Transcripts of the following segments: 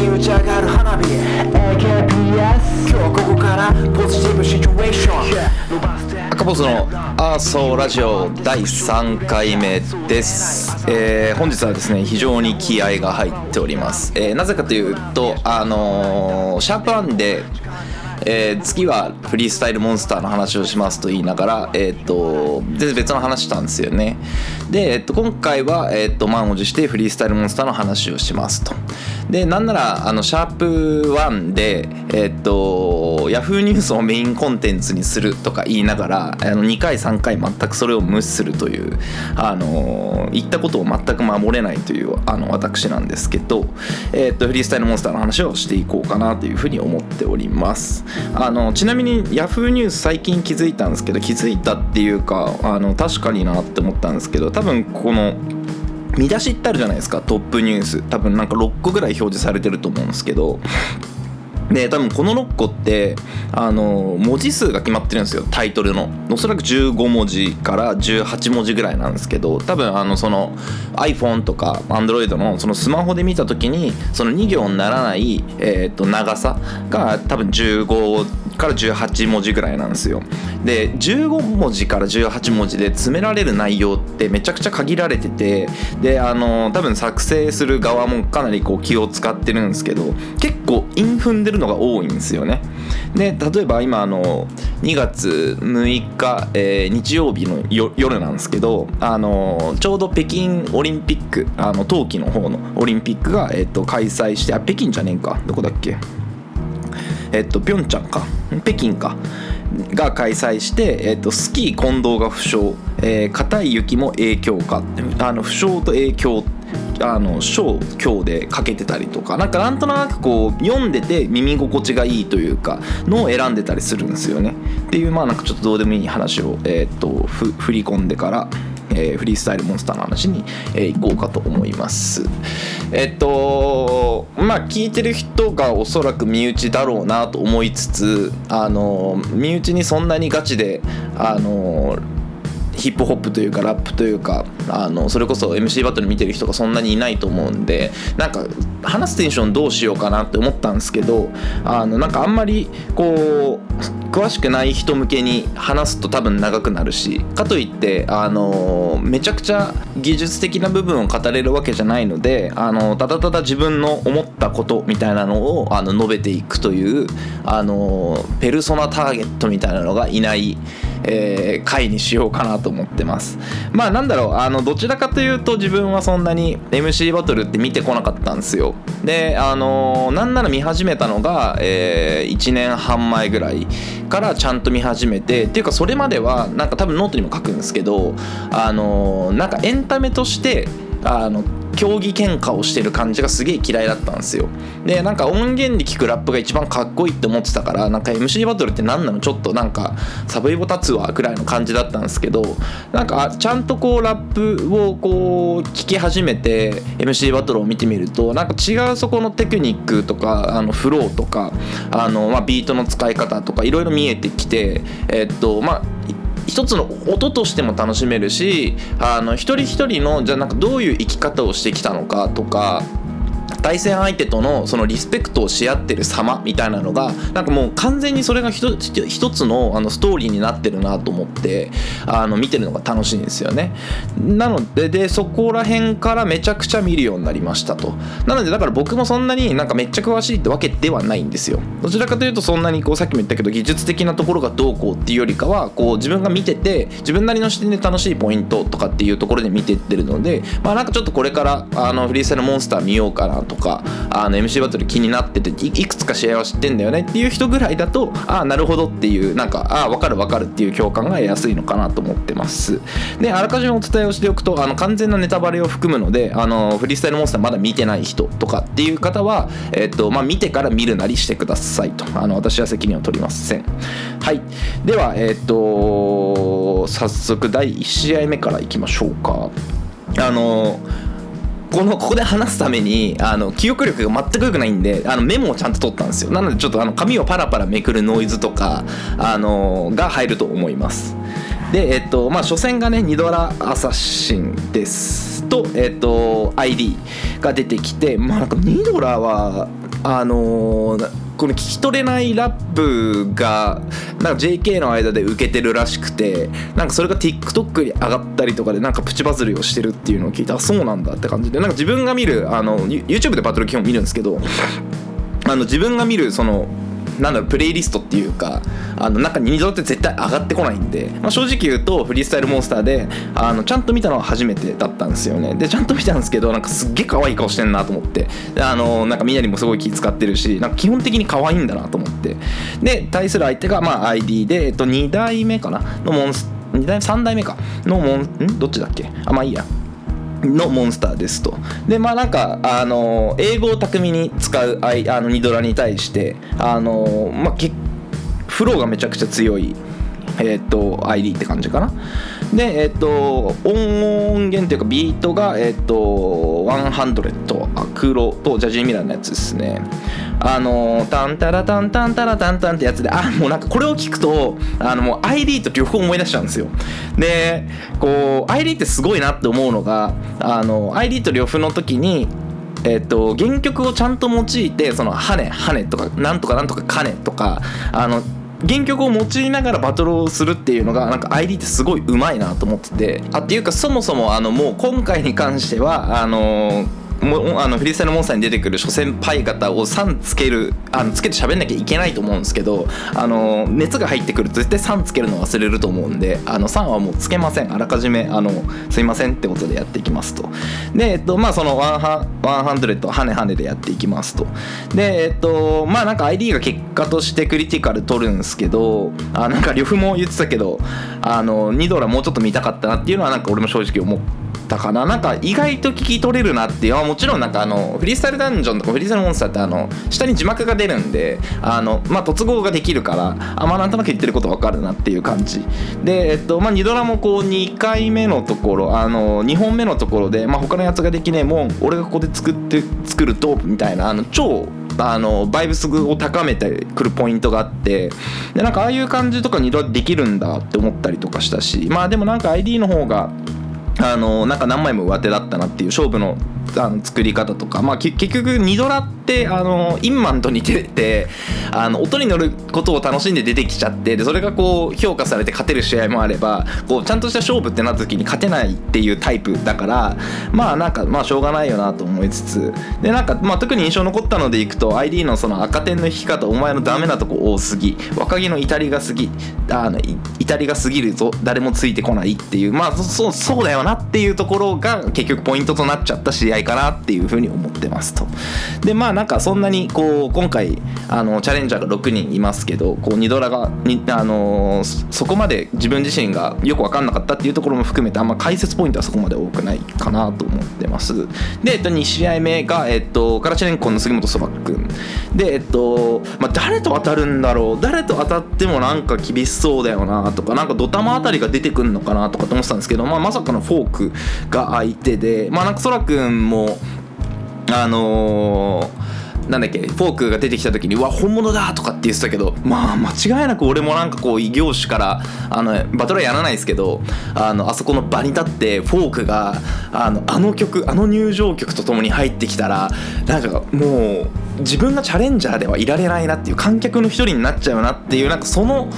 に打ち上がる花火 AKBS 今日ここからポジティブシチュエーション。赤ポスのアーソーラジオ第3回目です、えー本日はですね非常に気合が入っております、えーなぜかというとあのーシャープワンでえー次はフリースタイルモンスターの話をしますと言いながら、えー、と全然別の話したんですよね。で、えー、と今回は、えー、と満を持してフリースタイルモンスターの話をしますとでなんならあのシャープ1でえっ、とヤフーニュースをメインコンテンツにするとか言いながらあの2回3回全くそれを無視するというあの言ったことを全く守れないというあの私なんですけど、えっとフリースタイルモンスターの話をしていこうかなというふうに思っております。あのちなみにヤフーニュース最近気づいたんですけど気づいたっていうかあの確かになって思ったんですけど多分この見出しってあるじゃないですかトップニュース。多分なんか6個ぐらい表示されてると思うんですけど。で多分この6個ってあの文字数が決まってるんですよタイトルの。おそらく15文字から18文字ぐらいなんですけど多分あのその iPhone とか Android のそのスマホで見た時にその2行にならない、えー、と長さが多分15から18文字ぐらいなんですよ。で15文字から18文字で詰められる内容ってめちゃくちゃ限られててであの多分作成する側もかなりこう気を使ってるんですけど結構韻踏んでるのが多いんですよね。で例えば今あの2月6日、えー日曜日の夜なんですけどあのちょうど北京オリンピックあの冬季の方のオリンピックが、えっと開催してあ北京じゃねえか。どこだっけ？えっと、ピョンチャンか？北京か？が開催して、えっと、スキー近藤が負傷。えー硬、い雪も影響か？あの負傷と影響あの小強でかけてたりとか。なんかなんとなくこう読んでて耳心地がいいというかのを選んでたりするんですよね。っていうまあなんかちょっとどうでもいい話を、えーっと振り込んでから、えーフリースタイルモンスターの話に、えー行こうかと思います。えっとまあ聞いてる人がおそらく身内だろうなと思いつつあの身内にそんなにガチであのヒップホップというかラップというかあのそれこそ MC バトル見てる人がそんなにいないと思うんでなんか話すテンションどうしようかなって思ったんですけどあのなんかあんまりこう詳しくない人向けに話すと多分長くなるしかといってあのめちゃくちゃ技術的な部分を語れるわけじゃないのであのただただ自分の思ったことみたいなのをあの述べていくというあのペルソナターゲットみたいなのがいないえー回にしようかなと思ってます。まあなんだろうあのどちらかというと自分はそんなに MC バトルって見てこなかったんですよ。であのなんなら見始めたのが、え1年半前ぐらいからちゃんと見始めてっていうかそれまではなんか多分ノートにも書くんですけどあのなんかエンタメとしてあの競技喧嘩をしてる感じがすげえ嫌いだったんですよ。でなんか音源で聞くラップが一番かっこいいって思ってたからなんか MC バトルって何なのちょっとなんかサブイボ立つわくらいの感じだったんですけどなんかちゃんとこうラップをこう聞き始めて MC バトルを見てみるとなんか違うそこのテクニックとかあのフローとかあの、まあ、ビートの使い方とかいろいろ見えてきてえっとまあ一つの音としても楽しめるしあの一人一人のじゃあなんかどういう生き方をしてきたのかとか対戦相手とのそのリスペクトをし合ってる様みたいなのがなんかもう完全にそれが一つ一つのあのストーリーになってるなと思ってあの見てるのが楽しいんですよね。なのででそこら辺からめちゃくちゃ見るようになりましたと。なのでだから僕もそんなになんかめっちゃ詳しいってわけではないんですよ。どちらかというとそんなにこうさっきも言ったけど技術的なところがどうこうっていうよりかはこう自分が見てて自分なりの視点で楽しいポイントとかっていうところで見てってるのでまあなんかちょっとこれからあのフリースタイルモンスター見ようかなとかあの MC バトル気になってていくつか試合は知ってんだよねっていう人ぐらいだとああなるほどっていうなんかああ分かる分かるっていう共感が得やすいのかなと思ってます。であらかじめお伝えをしておくとあの完全なネタバレを含むのであのフリースタイルモンスターまだ見てない人とかっていう方は、えっとまあ、見てから見るなりしてくださいと。あの私は責任を取りません。はい。ではえっと早速第1試合目からいきましょうか。あのこのここで話すためにあの記憶力が全く良くないんであのメモをちゃんと取ったんですよ。なのでちょっとあの紙をパラパラめくるノイズとかあのが入ると思います。でえっとまあ初戦がねニドラアサシンですとえっと ID が出てきてまあなんかニドラはあのーこの聞き取れないラップがなんか JK の間で受けてるらしくてなんかそれが TikTok に上がったりとかでなんかプチバズりをしてるっていうのを聞いてあそうなんだって感じでなんか自分が見るあの YouTube でバトル基本見るんですけどあの自分が見るそのなんだろうプレイリストっていうかあの中に二度って絶対上がってこないんで、まあ、正直言うとフリースタイルモンスターであのちゃんと見たのは初めてだったんですよね。でちゃんと見たんですけどなんかすっげえ可愛い顔してんなと思って。あのなんかみんなにもすごい気使ってるしなんか基本的に可愛いんだなと思って。で対する相手がまあ ID で、えっと、2代目かな？のモンス2代3代目か？のモンん？どっちだっけ？あまあいいや。のモンスターですと。でまあなんかあの英語を巧みに使うああのニドラに対してあのまあフローがめちゃくちゃ強いえっ、と ID って感じかな。でえっ、と音源というかビートがえっ、と100アクロとジャジーミラーのやつですね。あのタンタラタンタンタラタンタンってやつであもうなんかこれを聞くとあのもう ID と両方思い出しちゃうんですよ。でこう ID ってすごいなって思うのがあの ID と両方の時にえっと原曲をちゃんと用いてその「ハネハネ」とか「なんとかなんとかカネ」とかあの原曲を用いながらバトルをするっていうのがなんか ID ってすごい上手いなと思ってて。あっていうかそもそもあのもう今回に関してはあのもあのフリースタイルモンスターに出てくる諸先輩方を3つけるあのつけて喋んなきゃいけないと思うんですけどあの熱が入ってくると絶対3つけるの忘れると思うんであの3はもうつけません。あらかじめあのすいませんってことでやっていきますと。でえっとまあそのワンハ100ハネハネでやっていきますと。でえっとまあなんか ID が結果としてクリティカル取るんですけどあなんか呂布も言ってたけどあの2ドラもうちょっと見たかったなっていうのはなんか俺も正直思ってたかな。なんか意外と聞き取れるなっていう。のはもちろんなんかあのフリースタイルダンジョンとかフリースタイルモンスターってあの下に字幕が出るんであのまあ突合ができるからあまあなんとなく言ってること分かるなっていう感じ。でえっとまあ2ドラもこう2回目のところあの2本目のところでまあ他のやつができねえもん俺がここで作って作るとみたいなあの超あのバイブスを高めてくるポイントがあってでなんかああいう感じとか2度できるんだって思ったりとかしたしまあでもなんか ID の方があのなんか何枚も上手だったなっていう勝負のあの作り方とか、まあ、結局2ドラってあのインマンと似ててあの音に乗ることを楽しんで出てきちゃってでそれがこう評価されて勝てる試合もあればこうちゃんとした勝負ってなった時に勝てないっていうタイプだからまあなんかまあしょうがないよなと思いつつ。でなんか、まあ、特に印象残ったのでいくと ID のその赤点の引き方お前のダメなとこ多すぎ。若気の至りが過ぎ。あの至りが過ぎるぞ。誰もついてこないっていう。まあそそうそうだよなっていうところが結局ポイントとなっちゃった試合かなっていうふうに思ってますと。でまあなんかそんなにこう今回あのチャレンジャーが6人いますけどこうニドラがにあのそそこまで自分自身がよく分かんなかったっていうところも含めてあんま解説ポイントはそこまで多くないかなと思ってます。で、えっと、2試合目が、えっと、カラチェンコンの杉本そば君でえっと、まあ、誰と当たるんだろう？誰と当たってもなんか厳しそうだよなとかなんかドタマあたりが出てくるのかなとかと思ってたんですけど、まあ、まさかのフォークが相手でまあなんかそら君もあのーなんだっけフォークが出てきた時に「うわ本物だ!」とかって言ってたけどまあ間違いなく俺もなんかこう異業種からあのバトルはやらないですけどあのあそこの場に立ってフォークがあのあの曲あの入場曲とともに入ってきたらなんかもう自分がチャレンジャーではいられないなっていう観客の一人になっちゃうなっていうなんかその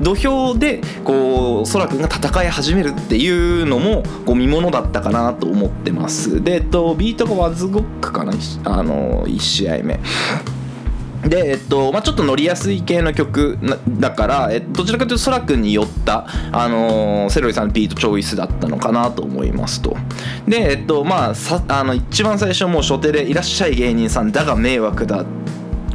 土俵でこうそらくんが戦い始めるっていうのもこう見ものだったかなと思ってます。でとビートがワズゴックかな。あの1試合目。で、えっとまあ、ちょっと乗りやすい系の曲だから、えどちらかというとそらくんによった、あのーセロリさんのビートチョイスだったのかなと思いますと。でえっとまあさあの一番最初もう初手で「いらっしゃい芸人さんだが迷惑だ」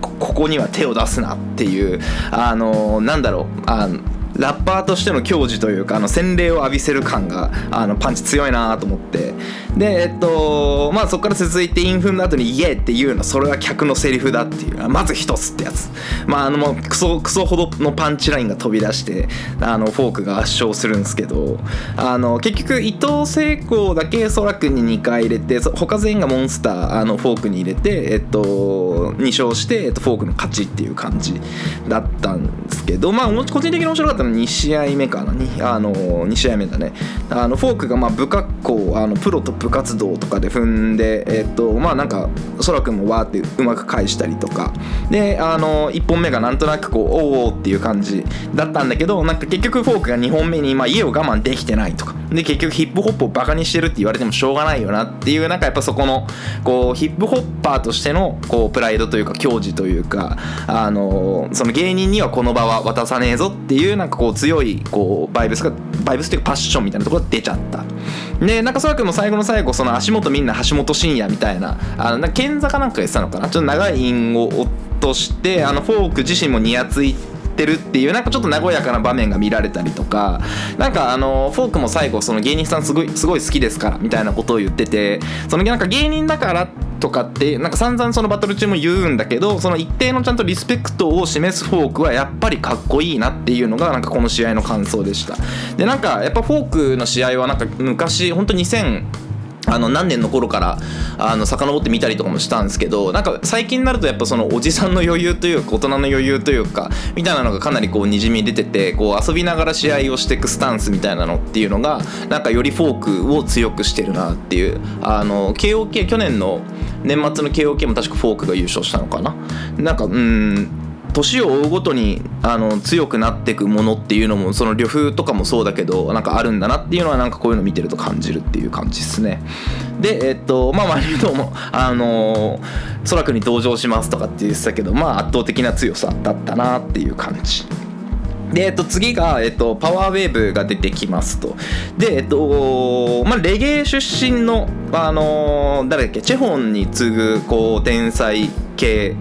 こここには手を出すなっていうあのなんだろうあのラッパーとしての矜持というかあの洗礼を浴びせる感があのパンチ強いなと思って。でえっとまあそこから続いてインフンの後に「イエー!」っていうのはそれは客のセリフだっていう。まず一つってやつ。まああのもうクソクソほどのパンチラインが飛び出してあのフォークが圧勝するんですけどあの結局伊藤聖子だけ空くんに2回入れてそ他全員がモンスターあのフォークに入れてえっと2勝して、えっと、フォークの勝ちっていう感じだったんですけどまあ個人的に面白かったのは2試合目かな。にあの2試合目だね。あのフォークがまあ不格好あのプロと部活動とかで踏んでえっとまあなんか空くんもわーってうまく返したりとか。であの1本目がなんとなくこうおおっていう感じだったんだけどなんか結局フォークが2本目にまあ家を我慢できてないとか。で結局ヒップホップをバカにしてるって言われてもしょうがないよなっていうなんかやっぱそこのこうヒップホッパーとしてのこうプライドというか矜持というかあのその芸人にはこの場は渡さねえぞっていうなんかこう強いこうバイブスがバイブスというかパッションみたいなところが出ちゃった。でなんかそらくも最後の最後その足元みんな橋本真也みたいなあのなんか剣坂なんか言ってたのかな？ちょっと長い韻を落としてあのフォーク自身もニヤついてってるっていうなんかちょっと和やかな場面が見られたりとかなんかあのフォークも最後その芸人さんすごいすごい好きですからみたいなことを言っててそのなんか芸人だからとかってなんか散々そのバトル中も言うんだけどその一定のちゃんとリスペクトを示すフォークはやっぱりかっこいいなっていうのがなんかこの試合の感想でした。でなんかやっぱフォークの試合はなんか昔本当2000あの何年の頃からあの遡ってみたりとかもしたんですけどなんか最近になるとやっぱそのおじさんの余裕というか大人の余裕というかみたいなのがかなりこうにじみ出ててこう遊びながら試合をしていくスタンスみたいなのっていうのがなんかよりフォークを強くしてるなっていうあの KOK 去年の年末の KOK も確かフォークが優勝したのかな？なんかうん年を追うごとにあの強くなっていくものっていうのもその呂布とかもそうだけどなんかあるんだなっていうのはなんかこういうの見てると感じるっていう感じですねでえっとまあマリノもあの、空くに登場しますとかって言ってたけどまあ圧倒的な強さだったなっていう感じで、えっと、次が、えっと、パワーウェーブが出てきますと。で、えっと、まあ、レゲエ出身の、あのー誰だっけ、チェホンに次ぐ、こう、天才系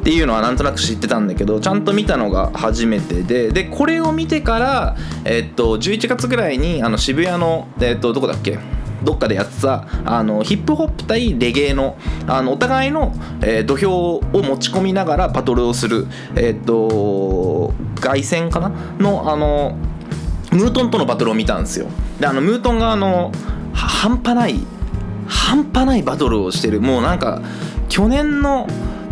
っていうのはなんとなく知ってたんだけど、ちゃんと見たのが初めてで、で、これを見てから、えっと、11月ぐらいに、あの、渋谷の、えっと、どこだっけ？どっかでやってたあのヒップホップ対レゲエのあのお互いの、えー土俵を持ち込みながらバトルをする、えっと凱旋かな？のあのムートンとのバトルを見たんですよ。であのムートンがあの半端ない半端ないバトルをしてる。もうなんか去年の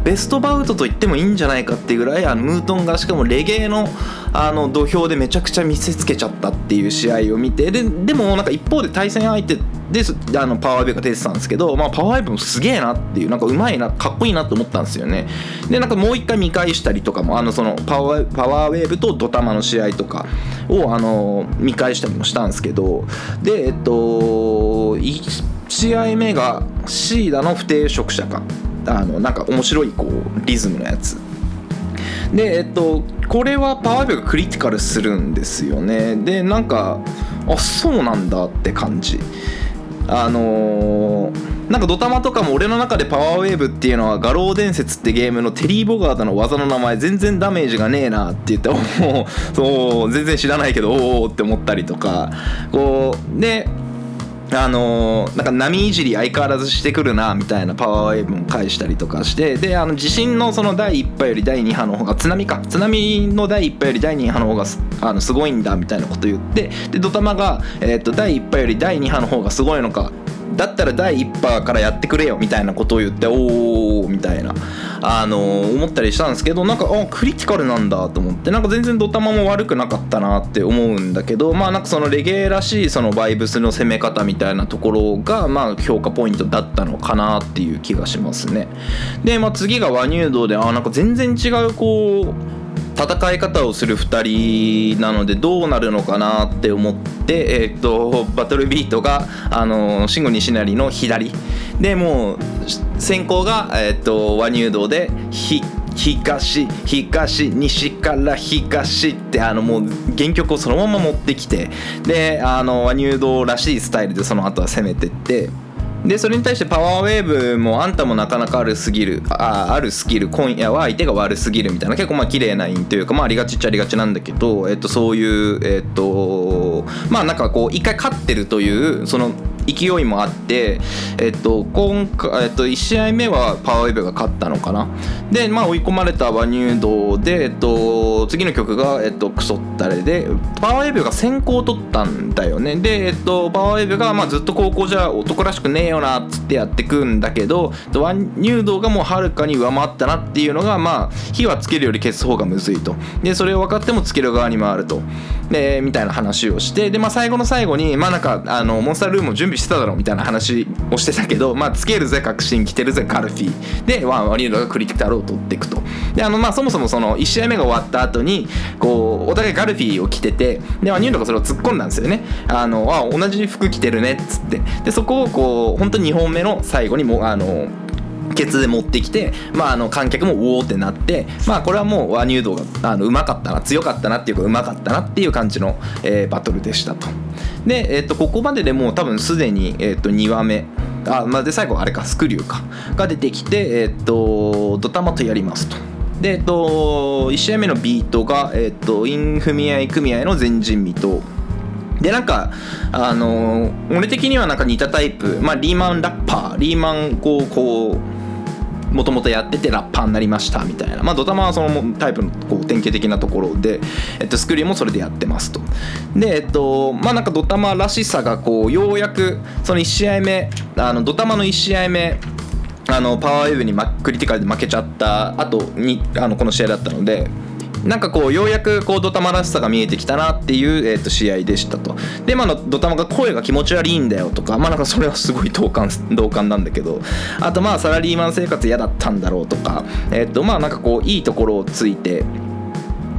ベストバウトと言ってもいいんじゃないかっていうぐらいあのムートンがしかもレゲエのあの土俵でめちゃくちゃ見せつけちゃったっていう試合を見てででもなんか一方で対戦相手ですあのパワーウェーが出てたんですけど、まあ、パワーウェーブもすげえなっていうなんかうまいなかっこいいなと思ったんですよね。でなんかもう一回見返したりとかもあのそのパワーパワーウェーブとドタマの試合とかをあの見返したりもしたんですけどでえっと1試合目がシーダの不定職者か。あのなんか面白いこうリズムのやつ。でえっとこれはパワーウェーブがクリティカルするんですよね。でなんかあそうなんだって感じ。あのーなんかドタマとかも俺の中でパワーウェーブっていうのは画廊伝説ってゲームのテリー・ボガードの技の名前全然ダメージがねえなって言っておおそう全然知らないけどおおって思ったりとか。こうであのなんか波いじり相変わらずしてくるなみたいなパワーウェーブも返したりとかしてであの地震のその第1波より第2波の方が津波か津波の第1波より第2波の方がすあのすごいんだみたいなこと言ってでドタマが、えー、と第1波より第2波の方がすごいのかだったら第1波からやってくれよみたいなことを言っておおみたいな、あのー思ったりしたんですけどなんかあクリティカルなんだと思ってなんか全然ドタマも悪くなかったなって思うんだけどまあなんかそのレゲエらしいそのバイブスの攻め方みたいなところがまあ評価ポイントだったのかなっていう気がしますね。で、まあ、次が和乳道であなんか全然違うこう戦い方をする2人なのでどうなるのかなって思って、えー、とバトルビートがあの慎吾西成の左。でもう先行が、和乳道で東東西から東ってあのもう原曲をそのまま持ってきてで和乳道らしいスタイルでその後は攻めてって。でそれに対してパワーウェーブもあんたもなかなかあるすぎるああるスキル今夜は相手が悪すぎるみたいな結構まあ綺麗なインというかまあありがちっちゃありがちなんだけど、えっと、そういうえっとまあなんかこう一回勝ってるというその勢いもあって、えっと今回えっと、1試合目はパワーウェブが勝ったのかな。で、まあ、追い込まれた和入道で、えっと、次の曲が、えっと、クソったれでパワーウェブが先行取ったんだよね。で、えっと、パワーウェブが、まあ、ずっと高校じゃ男らしくねえよなっつってやってくんだけど和入道がもうはるかに上回ったなっていうのが、まあ、火はつけるより消す方がむずいと。でそれを分かってもつける側に回ると。でみたいな話をしてで、まあ、最後の最後に、まあ、なんかあのモンスタールームを準備してただろみたいな話をしてたけど、まあ、つけるぜ確信来てるぜカルフィー。でワンワニードがクリティカルを取っていくと。であの、まあ、そもそもその1試合目が終わった後にこうお互いガルフィーを着ててでワニュードがそれを突っ込んだんですよね。あのあ同じ服着てるねっつって。でそこをこう本当に2本目の最後にもあのケツで持ってきて、まあ、あの観客もおおってなって、まあ、これはもう和入道があのうまかったな強かったなっていうかうまかったなっていう感じの、えーバトルでしたと。で、えっとここまででもう多分すでに、えっと2話目あ、まあ、で最後あれかスクリューかが出てきて、えっとドタマとやりますと。で、えっと、1試合目のビートが、えっと、インフミ合い組合の前人未到でなんかあのー俺的にはなんか似たタイプ、まあ、リーマンラッパーリーマンこうこうもともとやっててラッパーになりましたみたいな、まあ、ドタマはそのタイプのこう典型的なところで、えっと、スクリューもそれでやってますと。でえっとまあなんかドタマらしさがこうようやくその1試合目あのドタマの1試合目あのパワーウェーブにまクリティカルで負けちゃった後にあのこの試合だったのでなんかこうようやくこうドタマらしさが見えてきたなっていう、えー、と試合でしたと。でまあのドタマが声が気持ち悪いんだよとかまあなんかそれはすごい 同感同感なんだけど。あとまあサラリーマン生活嫌だったんだろうとかえっ、とまあなんかこういいところをついて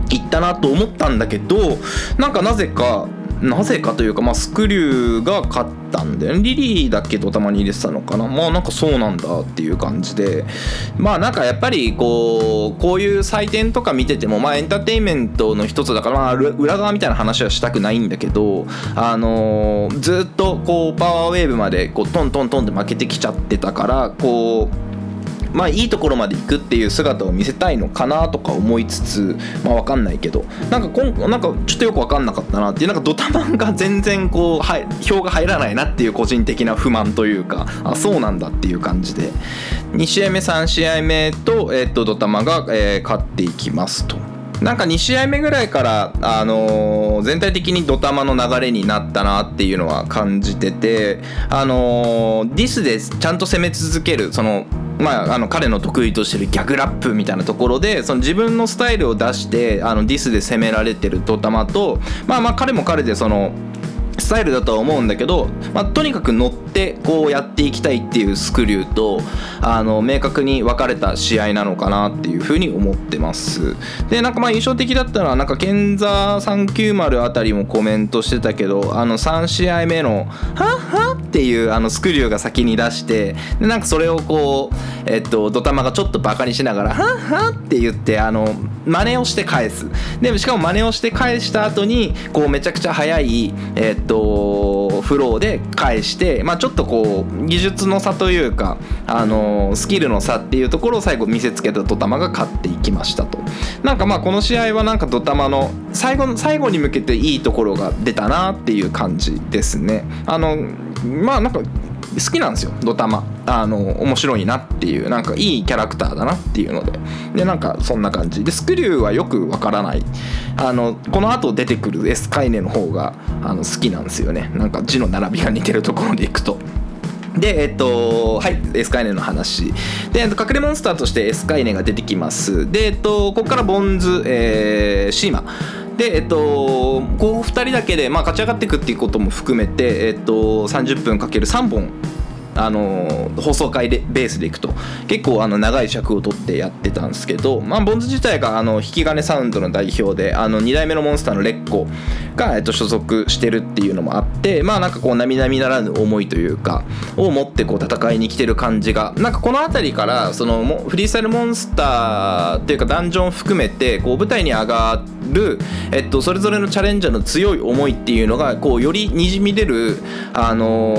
いったなと思ったんだけどなんかなぜかなぜかというか、まあ、スクリューが勝ったんだよねリリーだけどたまに入れてたのかな。まあなんかそうなんだっていう感じで。まあなんかやっぱりこうこういう祭典とか見ててもまあエンターテインメントの一つだから、まあ、裏裏側みたいな話はしたくないんだけどあのーずっとこうパワーウェーブまでこうトントントンって負けてきちゃってたからこうまあいいところまで行くっていう姿を見せたいのかなとか思いつつまあ分かんないけどなんかなんかちょっとよく分かんなかったなっていうなんかドタマンが全然こうはい票が入らないなっていう個人的な不満というかあそうなんだっていう感じで2試合目3試合目と,、えっとドタマが、えー勝っていきますと。なんか2試合目ぐらいから、あのー全体的にドタマの流れになったなっていうのは感じてて、あのーディスでちゃんと攻め続けるその、まあ、あの彼の得意としてるギャグラップみたいなところでその自分のスタイルを出してあのディスで攻められてるドタマとまあまあ彼も彼でそのスタイルだとは思うんだけど、まあ、とにかく乗ってこうやっていきたいっていうスクリューとあの明確に分かれた試合なのかなっていうふうに思ってます。でなんかまあ印象的だったのはなんか健座390あたりもコメントしてたけどあの3試合目の「はっはっ」っていうあのスクリューが先に出してでなんかそれをこうえっとドタマがちょっとバカにしながら「はっはっ」って言ってあの真似をして返す。でしかも真似をして返した後にこうめちゃくちゃ速いえっととフローで返してまあちょっとこう技術の差というかあのスキルの差っていうところを最後見せつけたドタマが勝っていきましたと。なんかまあこの試合はなんかドタマの最後最後に向けていいところが出たなっていう感じですね。あのまあなんか好きなんですよドタマあの面白いなっていうなんかいいキャラクターだなっていうのででなんかそんな感じでスクリューはよくわからないあのこの後出てくるエスカイネの方があの好きなんですよねなんか字の並びが似てるところでいくと。で、えっと、はい、エスカイネの話。で、隠れモンスターとしてエスカイネが出てきます。で、えっと、ここからボンズ、えーシーマ。で、えっと、こう2人だけで、まあ、勝ち上がっていくっていうことも含めて、えっと、30分かける3本あの放送回でベースでいくと。結構あの長い尺を取ってやってたんですけど、まあ、ボンズ自体があの引き金サウンドの代表であの2代目のモンスターのレッコが、えっと、所属してるっていうのもあってまあなんかこう並々ならぬ思いというかを持ってこう戦いに来てる感じがなんかこの辺りからそのフリースタイルモンスターっていうかダンジョン含めてこう舞台に上がる、えっと、それぞれのチャレンジャーの強い思いっていうのがこうよりにじみ出る、あの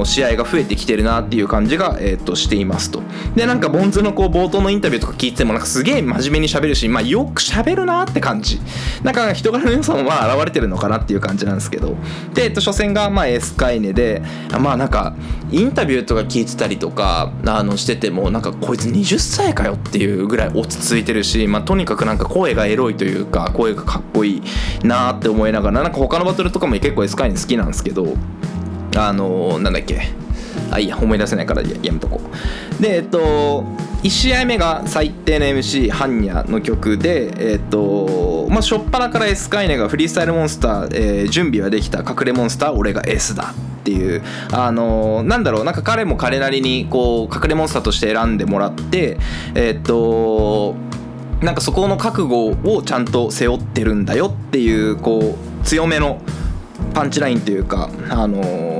ー試合が増えてきてるるなっていう感じが、えー、としていますと。でなんかボンズのこう冒頭のインタビューとか聞いててもなんかすげえ真面目に喋るし、まあ、よく喋るなって感じ。なんか人柄の良さもまあ現れてるのかなっていう感じなんですけど。で、えっと、初戦がまあエスカイネでまあなんかインタビューとか聞いてたりとかあのしててもなんかこいつ20歳かよっていうぐらい落ち着いてるし、まあ、とにかくなんか声がエロいというか声がかっこいいなって思いながらなんか他のバトルとかも結構エスカイネ好きなんですけどあのなんだっけあいや思い出せないからやめとこう。でえっと1試合目が最低の MC ハンニャの曲でえっとまあ初っ端から S カイネがフリースタイルモンスター、えー準備はできた隠れモンスター俺が S だっていう。あのなんだろうなんか彼も彼なりにこう隠れモンスターとして選んでもらってえっとなんかそこの覚悟をちゃんと背負ってるんだよっていうこう強めのパンチラインというか、あのー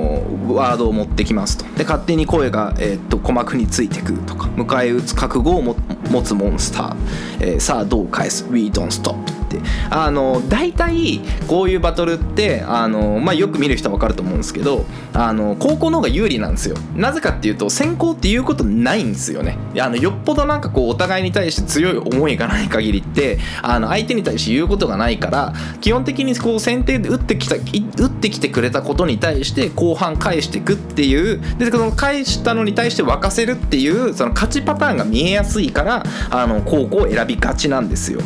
ワードを持ってきますと。で勝手に声が、えーっと鼓膜についてくるとか迎え撃つ覚悟を持つモンスター、えーさあどう返す？We don't stop って。あの大体こういうバトルってあの、まあ、よく見る人は分かると思うんですけどあの高校の方が有利なんですよ。なぜかっていうと先行っていうことないんですよね。あのよっぽどなんかこうお互いに対して強い思いがない限りってあの相手に対して言うことがないから基本的にこう先手で打ってきた打ってきてくれたことに対して後半返していくっていうでその返したのに対して沸かせるっていうその勝ちパターンが見えやすいからあの高校を選びがちなんですよ。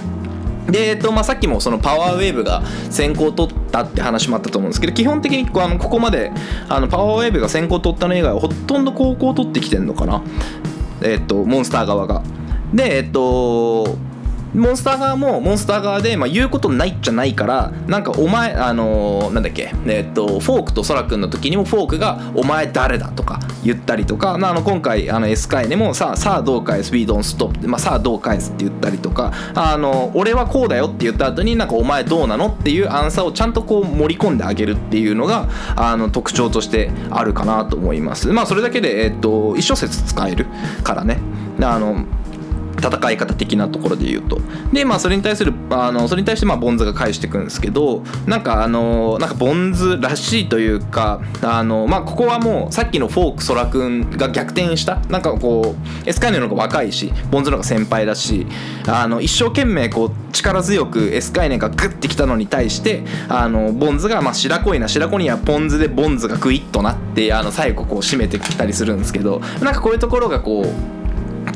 で、えっとまあ、さっきもそのパワーウェーブが先行取ったって話もあったと思うんですけど基本的にこうあのここまであのパワーウェーブが先行取ったの以外はほとんど高校取ってきてんのかな？えっとモンスター側が。でえっとモンスター側もモンスター側で、まあ、言うことないっちゃないからなんかお前あのーなんだっけえっとフォークとソラ君の時にもフォークが「お前誰だ?」とか言ったりとか、まあ、あの今回あのエスカイネもさあさあどう返す We don't stop、まあ、さあどう返すって言ったりとかあの俺はこうだよって言った後になんかお前どうなのっていうアンサーをちゃんとこう盛り込んであげるっていうのがあの特徴としてあるかなと思いますまあそれだけで、えっと一小節使えるからねあの戦い方的なところで言うと。でまあそれに対するあのそれに対してまあボンズが返していくんですけどなんかあのなんかボンズらしいというかあのまあここはもうさっきのフォークソラ君が逆転した。なんかこうエスカイネの方が若いしボンズの方が先輩だしあの一生懸命こう力強くエスカイネがグッてきたのに対してあのボンズがまあ白子いな白子にはポン酢でボンズがグイッとなってあの最後こう締めてきたりするんですけどなんかこういうところがこう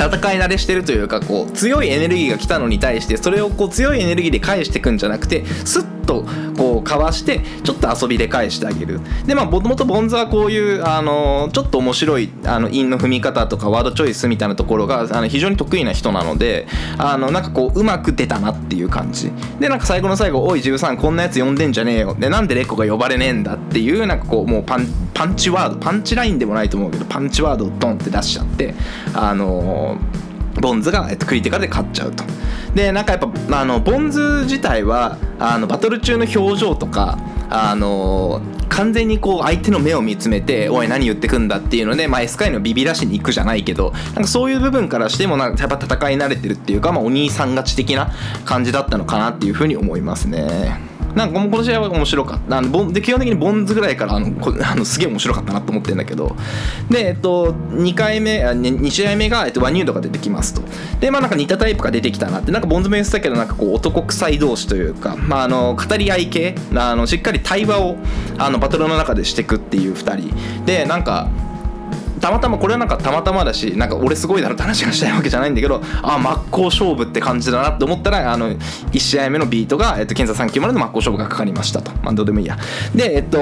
戦い慣れしてるというかこう強いエネルギーが来たのに対してそれをこう強いエネルギーで返していくんじゃなくてスッとこうかわしてちょっと遊びで返してあげる。でまあもともとボンズはこういうあのちょっと面白いあの韻の踏み方とかワードチョイスみたいなところがあの非常に得意な人なのであのなんかこううまく出たなっていう感じ。でなんか最後の最後「おい13こんなやつ呼んでんじゃねえよ」でなんでレッコが呼ばれねえんだっていうなんかこうもうパンパンチワードパンチラインでもないと思うけどパンチワードをドンって出しちゃってあのボンズが、えっと、クリティカルで勝っちゃうと。でなんかやっぱあのボンズ自体はあのバトル中の表情とかあの完全にこう相手の目を見つめて「おい何言ってくんだ」っていうので、まあ、エスカイのビビらしに行くじゃないけどなんかそういう部分からしてもなんかやっぱ戦い慣れてるっていうか、まあ、お兄さん勝ち的な感じだったのかなっていうふうに思いますね。なんかこの試合は面白かった。あので基本的にボンズぐらいからあのあのすげえ面白かったなと思ってるんだけど。でえっと2回目あ2試合目が、えっと、ワニュードが出てきますと。でまあなんか似たタイプが出てきたなって。なんかボンズも言ってたけどなんかこう男臭い同士というか、まあ、あの語り合い系。あのしっかり対話をあのバトルの中でしていくっていう2人。でなんかたまたまこれはなんかたまたまだしなんか俺すごいだろって話がしたいわけじゃないんだけどあ真っ向勝負って感じだなって思ったらあの1試合目のビートが、えっと、検査3級までの真っ向勝負がかかりましたと。まあどうでもいいや。でえっと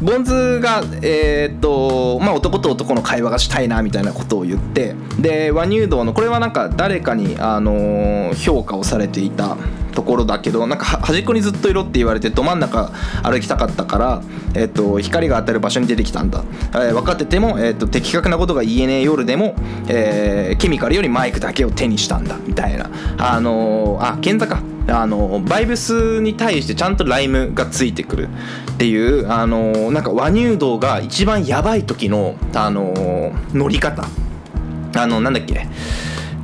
ボンズが、えーっとまあ、男と男の会話がしたいなみたいなことを言ってで和乳道のこれはなんか誰かに、あの評価をされていたところだけどなんか端っこにずっといろって言われてど真ん中歩きたかったから、えーと光が当たる場所に出てきたんだ、えー分かってても、えーと的確なことが言えねえ夜でも、えーケミカルよりマイクだけを手にしたんだみたいな。あのーあ健太か。あのバイブスに対してちゃんとライムがついてくるっていうあのなんか和乳道が一番やばい時のあの乗り方。あのなんだっけ。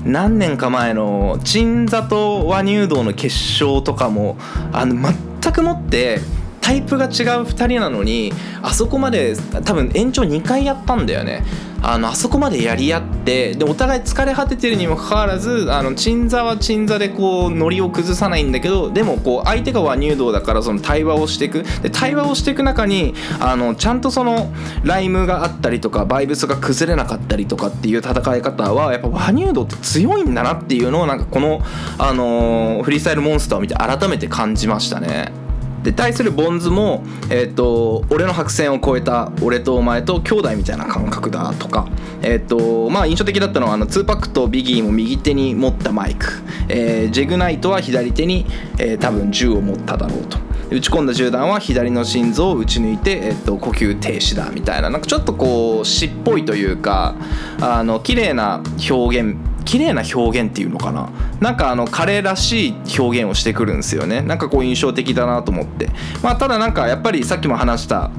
何年か前の鎮座と和乳道の決勝とかもあの全くもってタイプが違う2人なのにあそこまで多分延長2回やったんだよねあのあそこまでやり合ってでお互い疲れ果ててるにもかかわらずあの鎮座は鎮座でこうノリを崩さないんだけどでもこう相手が和入道だからその対話をしていくで対話をしていく中にあのちゃんとそのライムがあったりとかバイブスが崩れなかったりとかっていう戦い方はやっぱ和入道って強いんだなっていうのをなんかこの、あのーフリースタイルモンスターを見て改めて感じましたね。で対するボンズも、えー、と俺の白線を越えた俺とお前と兄弟みたいな感覚だとか、えーとまあ、印象的だったのはあの2パックとビギーも右手に持ったマイク、えージェグナイトは左手に、えー多分銃を持っただろうと。打ち込んだ銃弾は左の心臓を撃ち抜いて、えっと呼吸停止だみたいななんかちょっとこう詩っぽいというかあの綺麗な表現綺麗な表現っていうのかな？なんかあの彼らしい表現をしてくるんですよね。なんかこう印象的だなと思って。まあただなんかやっぱりさっきも話した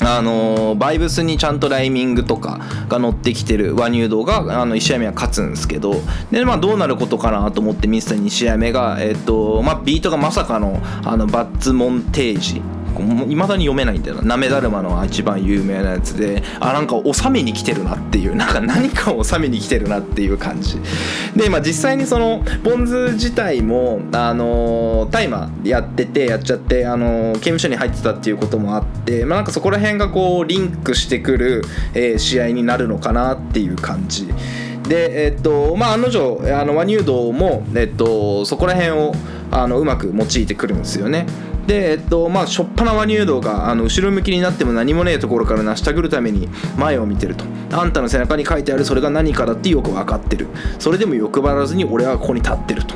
あのバイブスにちゃんとライミングとかが乗ってきてる和入道があの1試合目は勝つんですけど。で、まあ、どうなることかなと思って見てた2試合目が、えっとまあ、ビートがまさかのあのバッツモンテージいまだに読めないんだよな。なめだるまの一番有名なやつであなんか収めに来てるなっていうなんか何かを収めに来てるなっていう感じ。で、まあ、実際にそのボンズ自体もあのタイマーやっててやっちゃってあの刑務所に入ってたっていうこともあって、まあ、なんかそこら辺がこうリンクしてくる、えー試合になるのかなっていう感じ。でえっとまあ案の定あの和入道も、えっと、そこら辺をあのうまく用いてくるんですよね。でえっとまあ初っ端和入道があの後ろ向きになっても何もねえところから成し遂げるために前を見てると。あんたの背中に書いてあるそれが何かだってよく分かってる。それでも欲張らずに俺はここに立ってると。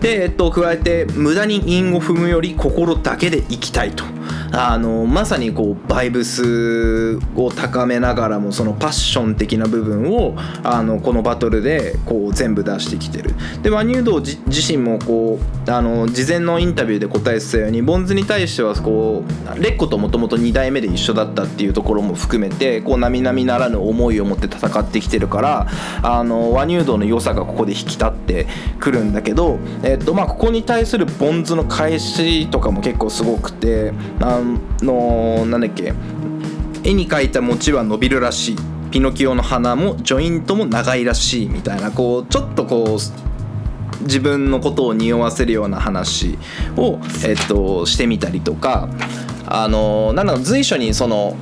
で、えっと、加えて無駄に韻を踏むより心だけで生きたいと。あのまさにこうバイブスを高めながらもそのパッション的な部分をあのこのバトルでこう全部出してきてる。でワニュード自身もこうあの事前のインタビューで答えてたようにボンズに対してはこうレッコともともと2代目で一緒だったっていうところも含めてこう並々ならぬ思いを持って戦ってきてるからあのワニュードの良さがここで引き立ってくるんだけど、えっとまあ、ここに対するボンズの返しとかも結構すごくてあのなんだっけ絵に描いた餅は伸びるらしい。ピノキオの鼻もジョイントも長いらしいみたいなこうちょっとこう自分のことを匂わせるような話を、えっと、してみたりとか。あのなんだろう随所にその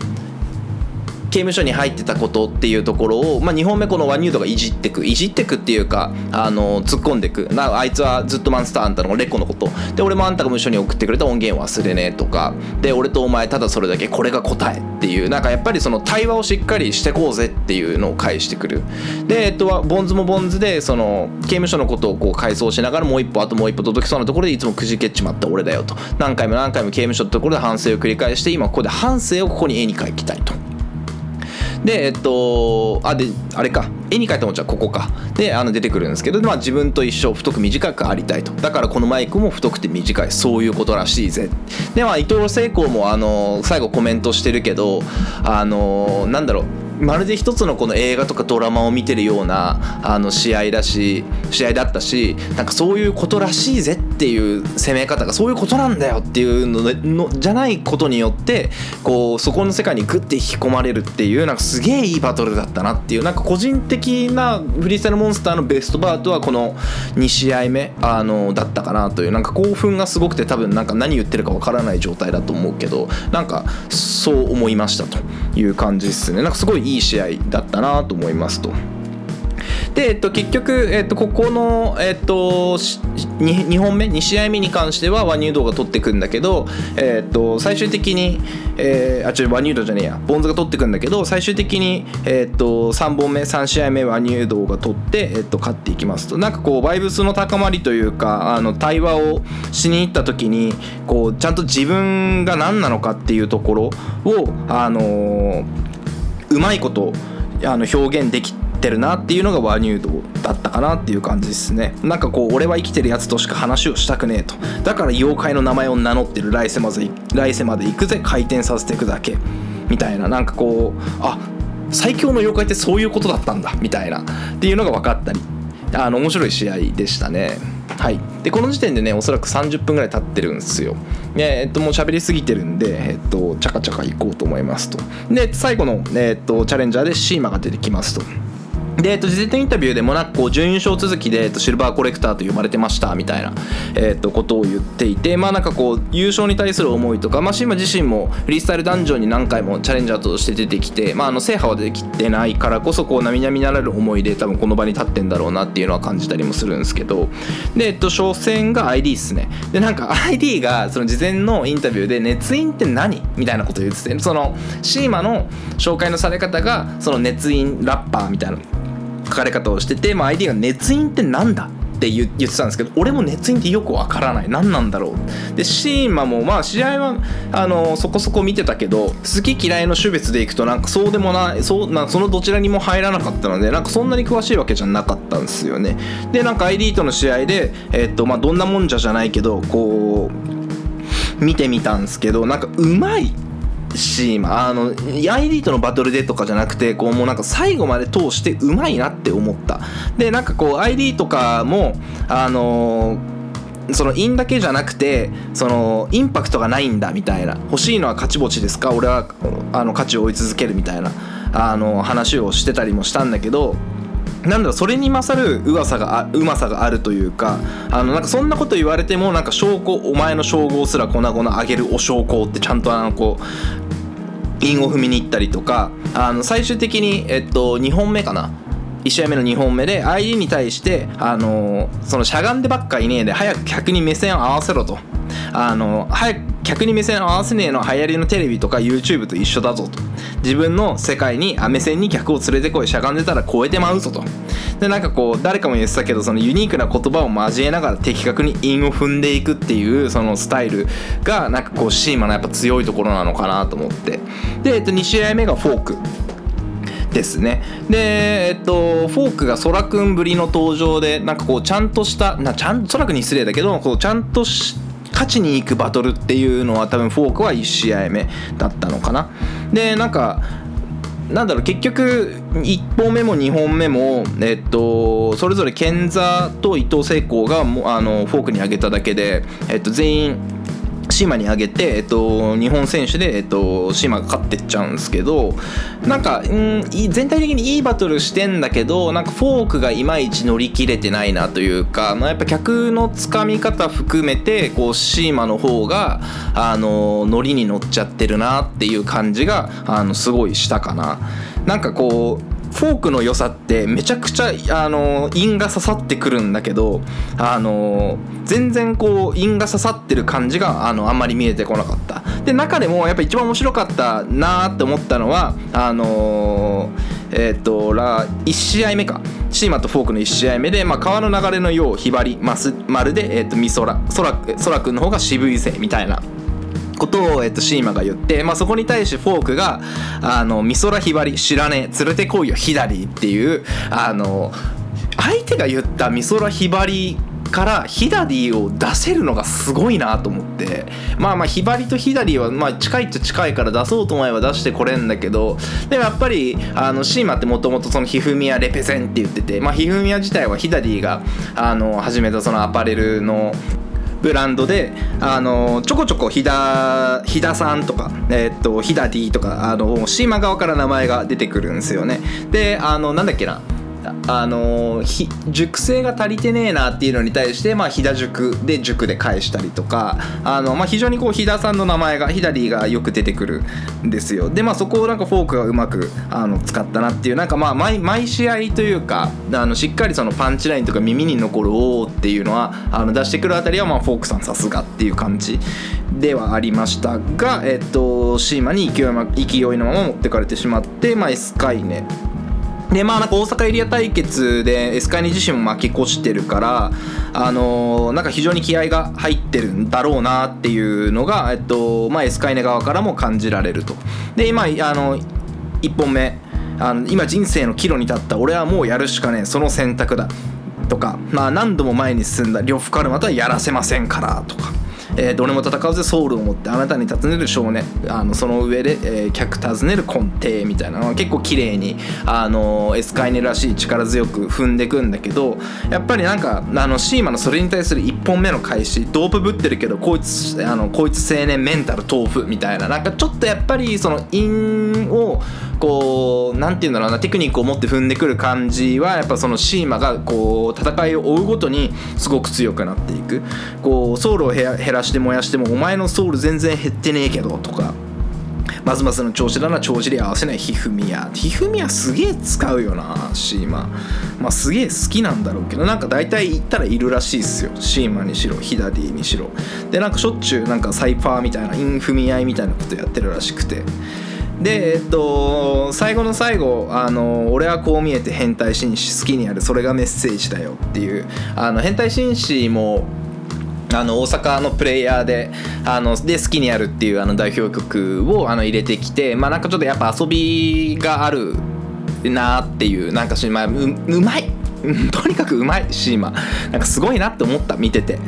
刑務所に入ってたことっていうところを、まあ、2本目このワニュードがいじってくいじってくっていうかあの突っ込んでく。なあいつはずっとマンスターあんたのレコのこと。で俺もあんたが無所に送ってくれた音源忘れねえとか。で俺とお前ただそれだけこれが答えっていう。なんかやっぱりその対話をしっかりしてこうぜっていうのを返してくる。で、えっとは、ボンズもボンズでその刑務所のことをこう回想しながらもう一歩あともう一歩届きそうなところでいつもくじけっちまった俺だよと。何回も何回も刑務所ってところで反省を繰り返して今ここで反省をここに絵に描きたいと。でえっとあであれか。絵に描いたもんじゃここか。であの出てくるんですけど、まあ、自分と一緒太く短くありたいと。だからこのマイクも太くて短い。そういうことらしいぜ。でまあ伊藤聖光もあの最後コメントしてるけどあのなんだろう。まるで一つのこの映画とかドラマを見てるようなあの試合だし試合だったしなんかそういうことらしいぜってていう攻め方がそういうことなんだよっていうのでのじゃないことによってこうそこの世界にグッて引き込まれるっていうなんかすげえいいバトルだったなっていうなんか個人的なフリースタイルモンスターのベストバートはこの2試合目あのだったかなというなんか興奮がすごくて多分なんか何言ってるかわからない状態だと思うけどなんかそう思いましたという感じですねなんかすごいいい試合だったなと思いますと。で、えっと、結局、えっと、ここの、えっと、2本目2試合目に関してはワニュードが取ってくんだけど、えっと、最終的に、えー、あ違うワニュードじゃねえや。ボンズが取ってくんだけど最終的に、えっと、3本目3試合目ワニュードが取って、えっと、勝っていきますと。なんかこうバイブスの高まりというかあの対話をしに行った時にこうちゃんと自分が何なのかっていうところをあのーうまいことあの表現できててるなっていうのがワニュードだったかなっていう感じですね。なんかこう俺は生きてるやつとしか話をしたくねえと。だから妖怪の名前を名乗ってる来世まで来世まで行くぜ回転させていくだけ。みたいな。なんかこうあ最強の妖怪ってそういうことだったんだ。みたいな。っていうのが分かったり。あの面白い試合でしたね。はい。でこの時点でねおそらく30分ぐらい経ってるんですよ。えっともう喋りすぎてるんで、えっとチャカチャカいこうと思いますと。で最後の、えっとチャレンジャーでシーマが出てきますと。で、えっと、事前インタビューでもなんかこう準優勝続きで、えっと、シルバーコレクターと呼ばれてましたみたいな、えっと、ことを言っていてまあなんかこう優勝に対する思いとか、まあ、シーマ自身もフリースタイルダンジョンに何回もチャレンジャーとして出てきて、まあ、あの制覇はできてないからこそこう並々ならぬ思いで多分この場に立ってんだろうなっていうのは感じたりもするんですけどで、えっと、初戦が ID っすね。でなんか ID がその事前のインタビューで熱印って何？みたいなことを言っててそのシーマの紹介のされ方がその熱印ラッパーみたいな書かれ方をしてて、まあ、ID が熱印ってなんだ？って言ってたんですけど俺も熱印ってよくわからない。何なんだろう？でシーンマもまあ試合はあのそこそこ見てたけど好き嫌いの種別でいくとなんかそうでもないそうなそのどちらにも入らなかったのでなんかそんなに詳しいわけじゃなかったんですよね。でなんか ID との試合で、えっとまあ、どんなもんじゃじゃないけどこう見てみたんですけどなんかうまいし、まあ、の ID とのバトルでとかじゃなくてこうもうなんか最後まで通してうまいなって思った。でなんかこう ID とかもあのそのインだけじゃなくてそのインパクトがないんだみたいな。欲しいのは勝ち星ですか？俺はあの価値を追い続けるみたいなあの話をしてたりもしたんだけどなんだろそれに勝る噂があうまさがあるというかあのなんかそんなこと言われてもなんか証拠お前の称号すら粉々あげるお証拠ってちゃんとあのこう韻を踏みに行ったりとかあの最終的に、えっと、2本目かな1試合目の2本目で ID に対して、あのそのしゃがんでばっかいねえで早く客に目線を合わせろと。あの早く客に目線を合わせねえの流行りのテレビとか YouTube と一緒だぞと。自分の世界にあ目線に客を連れてこいしゃがんでたら超えてまうぞと。でなんかこう誰かも言ってたけどそのユニークな言葉を交えながら的確に韻を踏んでいくっていうそのスタイルがなんかこうシーマのやっぱ強いところなのかなと思って。で、えっと、2試合目がフォーク。ですね。でえっとフォークがソラくんぶりの登場でなんかこうちゃんとしたなちゃんソラくんに失礼だけどこうちゃんとした勝ちに行くバトルっていうのは多分フォークは1試合目だったのかな。でなんかなんだろう結局1本目も2本目も、えっと、それぞれ健座と伊藤聖光がもあのフォークに上げただけで、えっと、全員シーマに上げて、えっと、日本選手で、えっと、シーマが勝ってっちゃうんですけどなんか、ん、全体的にいいバトルしてんだけどなんかフォークがいまいち乗り切れてないなというか、まあ、やっぱ客のつかみ方含めてこうシーマの方があの乗りに乗っちゃってるなっていう感じがあのすごいしたかな。なんかこうフォークの良さってめちゃくちゃあの韻が刺さってくるんだけどあの全然こう韻が刺さってる感じがあのあんまり見えてこなかった。で中でもやっぱ一番面白かったなーって思ったのはあのえっ、とら1試合目か。シーマとフォークの1試合目で、まあ、川の流れのようひばりまるで、えー、と美空。空空くんの方が渋いぜみたいな。ことを、えっと、シーマが言って、まあ、そこに対してフォークが「あの美空ひばり知らねえ連れてこいよヒダリー」っていうあの相手が言った美空ひばりからヒダリーを出せるのがすごいなと思ってまあまあひばりとヒダリーはまあ近いっちゃ近いから出そうと思えば出してこれんだけどでもやっぱりあのシーマってもともとそのひふみやレペゼンって言っててまあひふみや自体はヒダリーがあの始めたそのアパレルのブランドであのちょこちょこひだひださんとか、えーっとひだ D とかあのシーマ側から名前が出てくるんですよね。であのなんだっけなあの熟成が足りてねえなっていうのに対して、まあ、飛騨塾で塾で返したりとかあの、まあ、非常にこう飛騨さんの名前がヒダリーがよく出てくるんですよ。でまあそこをなんかフォークがうまくあの使ったなっていうなんかまあ毎毎試合というかあのしっかりそのパンチラインとか耳に残る「おー」っていうのはあの出してくるあたりはまあフォークさんさすがっていう感じではありましたが、えっと、シーマに勢い,、勢いのまま持ってかれてしまって、まあ、エスカイネでまあなんか大阪エリア対決でエスカイネ自身も負け越してるからあのーなんか非常に気合が入ってるんだろうなっていうのが、えっとまあ、エスカイネ側からも感じられると。で今あの1本目あの今人生の岐路に立った俺はもうやるしかねえその選択だとか、まあ、何度も前に進んだ呂布カルマとはやらせませんからとか。えーどれも戦うぜソウルを持ってあなたに尋ねる少年。あのその上で、えー客尋ねる根底みたいなのは結構綺麗にあのエスカイネらしい力強く踏んでくんだけどやっぱりなんかあのシーマのそれに対する1本目の開始ドープぶってるけどこいつあのこいつ青年メンタル豆腐みたいななんかちょっとやっぱりその韻をこうなんていうんだろうなテクニックを持って踏んでくる感じはやっぱそのシーマがこう戦いを追うごとにすごく強くなっていく。こうソウルを減ららして燃やしてもお前のソウル全然減ってねえけどとか。ますますの調子だな調子で合わせない。ひふみや。ひふみやすげえ使うよなシーマ。まあすげえ好きなんだろうけどなんか大体言ったらいるらしいっすよ。シーマにしろヒダディにしろ。でなんかしょっちゅうなんかサイファーみたいなインフミ合いみたいなことやってるらしくて。でえっと最後の最後あの「俺はこう見えて変態紳士好きにやる。それがメッセージだよ」っていう。あの変態紳士もあの大阪のプレイヤーであので好きにやるっていうあの代表曲をあの入れてきてまあなんかちょっとやっぱ遊びがあるなっていうなんかし、まあ、ううまい。とにかくうまいシーマなんかすごいなって思った見てて。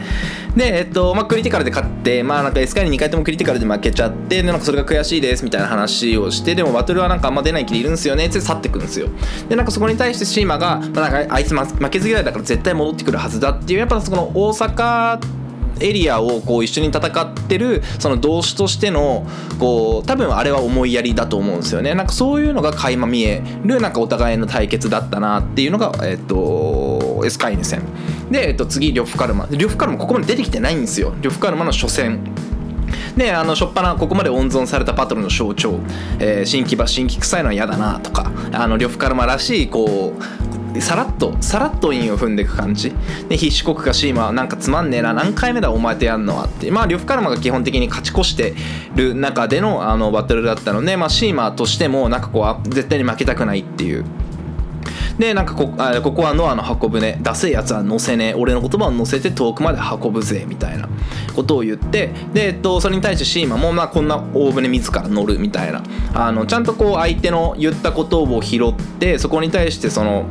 でえっとまあクリティカルで勝ってまあなんかエスカイに2回ともクリティカルで負けちゃってでなんかそれが悔しいですみたいな話をしてでもバトルはなんかあんま出ない気でいるんですよねって去ってくんですよ。でなんかそこに対してシーマが、まあ、なんかあいつ負けず嫌いだから絶対戻ってくるはずだっていうやっぱそこの大阪エリアをこう一緒に戦ってるその同志としてのこう多分あれは思いやりだと思うんですよね。なんかそういうのが垣間見えるなんかお互いの対決だったなっていうのがえっとエスカイネ戦。で、えっと、次リョフカルマ。リョフカルマここまで出てきてないんですよ。リョフカルマの初戦。であの初っ端ここまで温存されたバトルの象徴、えー新規場新規臭いのは嫌だなとか。あの呂布カルマらしいこうさらっとさらっと韻を踏んでいく感じ。で必死国かシーマなんかつまんねえな何回目だお前とやんのはって。まあ呂布カルマが基本的に勝ち越してる中でのあのバトルだったので、まあ、シーマとしてもなんかこう絶対に負けたくないっていう。でなんかこあここはノアの箱舟出せえやつは乗せねえ。俺の言葉を乗せて遠くまで運ぶぜみたいな。ことを言って。で、えっと、それに対してシーマもまあこんな大船自ら乗るみたいな。あのちゃんとこう相手の言ったことを拾ってそこに対してその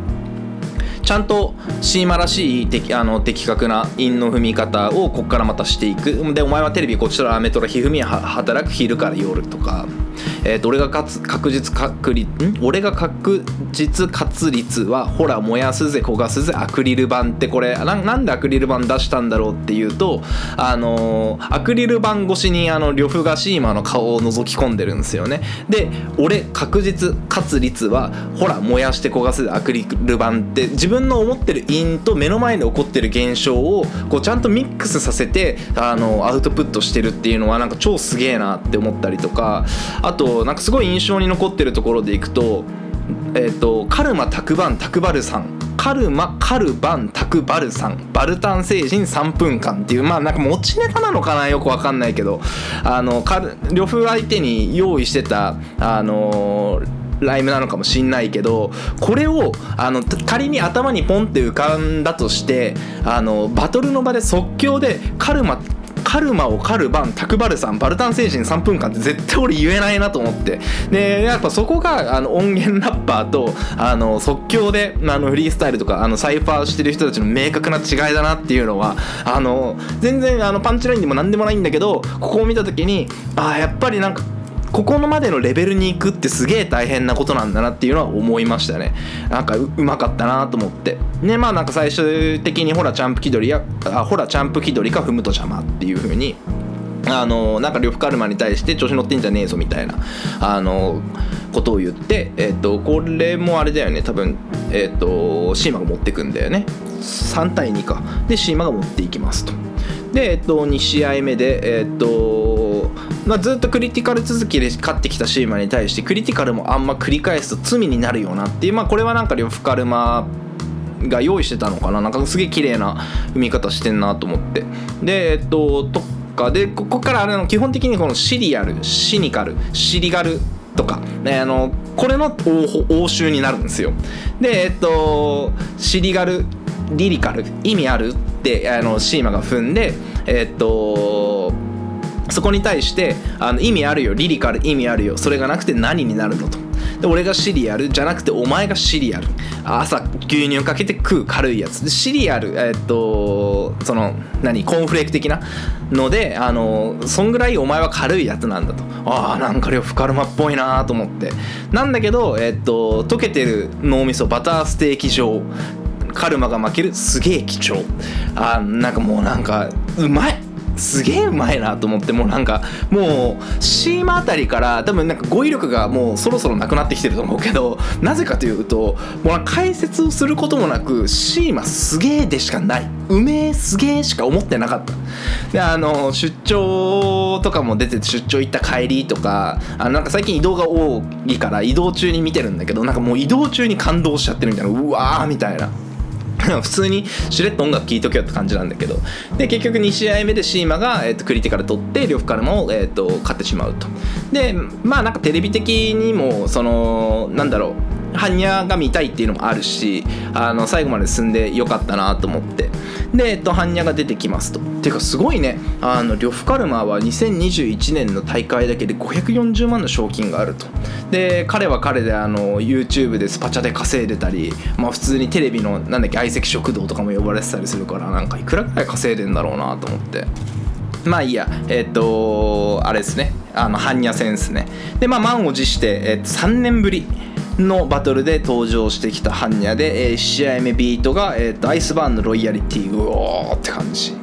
ちゃんとシーマらしい的あの的確な韻の踏み方をここからまたしていく。でお前はテレビこっちとらアメトラひふみは働く昼から夜とか、えー、と俺が勝つ確実確率ん？俺が確実確率はほら燃やすぜ焦がすぜアクリル板ってこれ。ななんでアクリル板出したんだろうっていうとあのーアクリル板越しにあの呂布がシーマの顔を覗き込んでるんですよね。で俺確実かつ率はほら燃やして焦がすぜアクリル板って自分の思ってる因と目の前で起こってる現象をこうちゃんとミックスさせてあのアウトプットしてるっていうのはなんか超すげえなって思ったりとかあとなんかすごい印象に残ってるところでいくとえっ、とカルマタクバンタクバルさん。カルマカルバンタクバルさん。バルタン星人3分間っていうまあなんか持ちネタなのかなよくわかんないけど。あの呂布相手に用意してたあのライムなのかもしんないけどこれをあの仮に頭にポンって浮かんだとしてあのバトルの場で即興でカルマカルマをカルバンタクバルさんバルタン星人3分間って絶対俺言えないなと思って。でやっぱそこがあの音源ラッパーとあの即興であのフリースタイルとかあのサイファーしてる人たちの明確な違いだなっていうのはあの全然あのパンチラインでも何でもないんだけどここを見た時にああやっぱりなんかここのまでのレベルに行くってすげえ大変なことなんだなっていうのは思いましたね。なんかうまかったなと思って。ねまあなんか最終的にほらチャンプ気取りやあほらチャンプ気取りか踏むと邪魔っていう風にあのなんか呂布カルマに対して調子乗ってんじゃねえぞみたいなあのことを言って、えっとこれもあれだよね。多分、えっとシーマが持ってくんだよね。3対2か。でシーマが持っていきますと。で、えっと、2試合目で、えっとまあ、ずっとクリティカル続きで勝ってきたシーマに対してクリティカルもあんま繰り返すと罪になるよなっていう、まあ、これはなんか呂布カルマが用意してたのかな。なんかすげえ綺麗な踏み方してんなと思って。でえっととかでここからあの基本的にこのシリアルシニカルシリガルとか、ね、あのこれの応応酬になるんですよ。でえっとシリガルリリカル意味あるってあのシーマが踏んでえっとそこに対してあの意味あるよリリカル意味あるよそれがなくて何になるのと。で俺がシリアルじゃなくてお前がシリアル。朝牛乳かけて食う軽いやつ。でシリアルえっとその何コーンフレーク的な？のであのそんぐらいお前は軽いやつなんだと。ああなんか呂布カルマっぽいなと思って。なんだけど、えっと、溶けてる脳みそバターステーキ状。カルマが負けるすげえ貴重。あーなんかもうなんかうまい！すげえうまいなと思ってもうなんかもうシーマあたりから多分なんか語彙力がもうそろそろなくなってきてると思うけどなぜかというともう解説をすることもなくシーマすげえでしかない。うめえすげえしか思ってなかった。であの出張とかも出てて出張行った帰りとかあなんか最近移動が多いから移動中に見てるんだけどなんかもう移動中に感動しちゃってるみたいな。うわーみたいな。普通にしれっと音楽聴いとけよって感じなんだけど。で結局2試合目でシーマが、えー、とクリティカル取って呂布カルマを、えー、と勝ってしまうと。でまあなんかテレビ的にもそのなんだろう。般若が見たいっていうのもあるしあの最後まで進んでよかったなと思って。で、えっと、般若が出てきますと。っていうかすごいね。あの呂布カルマは2021年の大会だけで540万の賞金があると。で彼は彼であの YouTube でスパチャで稼いでたり、まあ、普通にテレビのなんだっけ相席食堂とかも呼ばれてたりするからなんかいくらぐらい稼いでんだろうなと思って。まあいいや、えっ、と、あれですね、あの、般若戦ですね。で、まあ、満を持して、えっと3年ぶりのバトルで登場してきた般若で、え1試合目ビートが、えっとアイスバーンのロイヤリティ、うおーって感じ。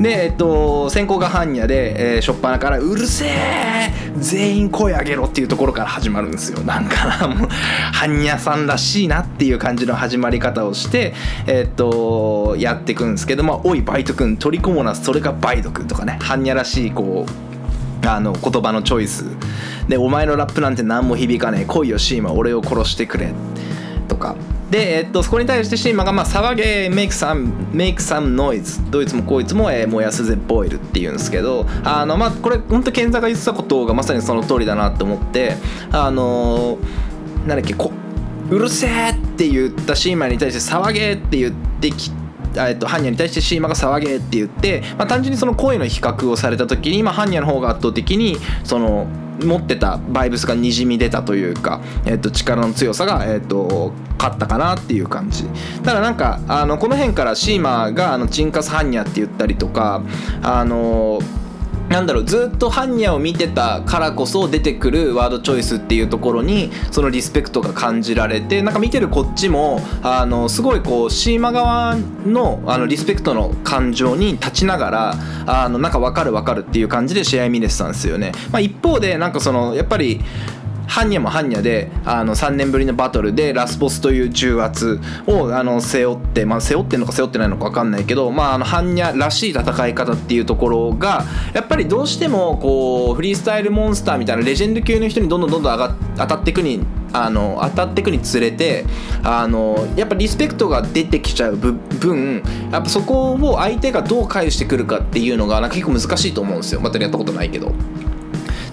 で、えっと、先行が般若で、えー、初っ端から「うるせえ全員声上げろ」っていうところから始まるんですよなんかなもう般若さんらしいなっていう感じの始まり方をして、えっとやっていくんですけど「まあ、おいバイト君取り込もなそれがバイト君」とかね般若らしいこうあの言葉のチョイス。で「お前のラップなんて何も響かねえ。来いよシーマ。俺を殺してくれ」とか。で、えっと、そこに対してシーマが、まあ、騒げ、make some, make some noise どいつもこいつも、えー燃やすぜ、ボイルって言うんですけど、あの、まあ、これ、本当健太が言ってたことがまさにその通りだなって思って、あのーなんだっけ、こうるせえって言ったシーマに対して騒げって言ってきてえっと、ハンニャに対してシーマが騒げって言って、まあ、単純にその声の比較をされた時に、まあ、ハンニャの方が圧倒的にその持ってたバイブスがにじみ出たというか、えっと、力の強さが、えっと、勝ったかなっていう感じ。ただからなんかあのこの辺からシーマがあのチンカスハンニャって言ったりとかあのなんだろうずっと般若を見てたからこそ出てくるワードチョイスっていうところにそのリスペクトが感じられてなんか見てるこっちもあのすごいこうシーマ側のあのリスペクトの感情に立ちながらあのなんか分かる分かるっていう感じで試合見れてたんですよね。まあ、一方でなんかそのやっぱり般若も般若であの3年ぶりのバトルでラスボスという重圧をあの背負って、まあ、背負ってるのか背負ってないのか分かんないけど、まあ、あの般若らしい戦い方っていうところがやっぱりどうしてもこうフリースタイルモンスターみたいなレジェンド級の人にどんどんどんどん上が当たっていくにあの当たっていくにつれてあのやっぱリスペクトが出てきちゃう分やっぱそこを相手がどう返してくるかっていうのがなんか結構難しいと思うんですよまたやったことないけど。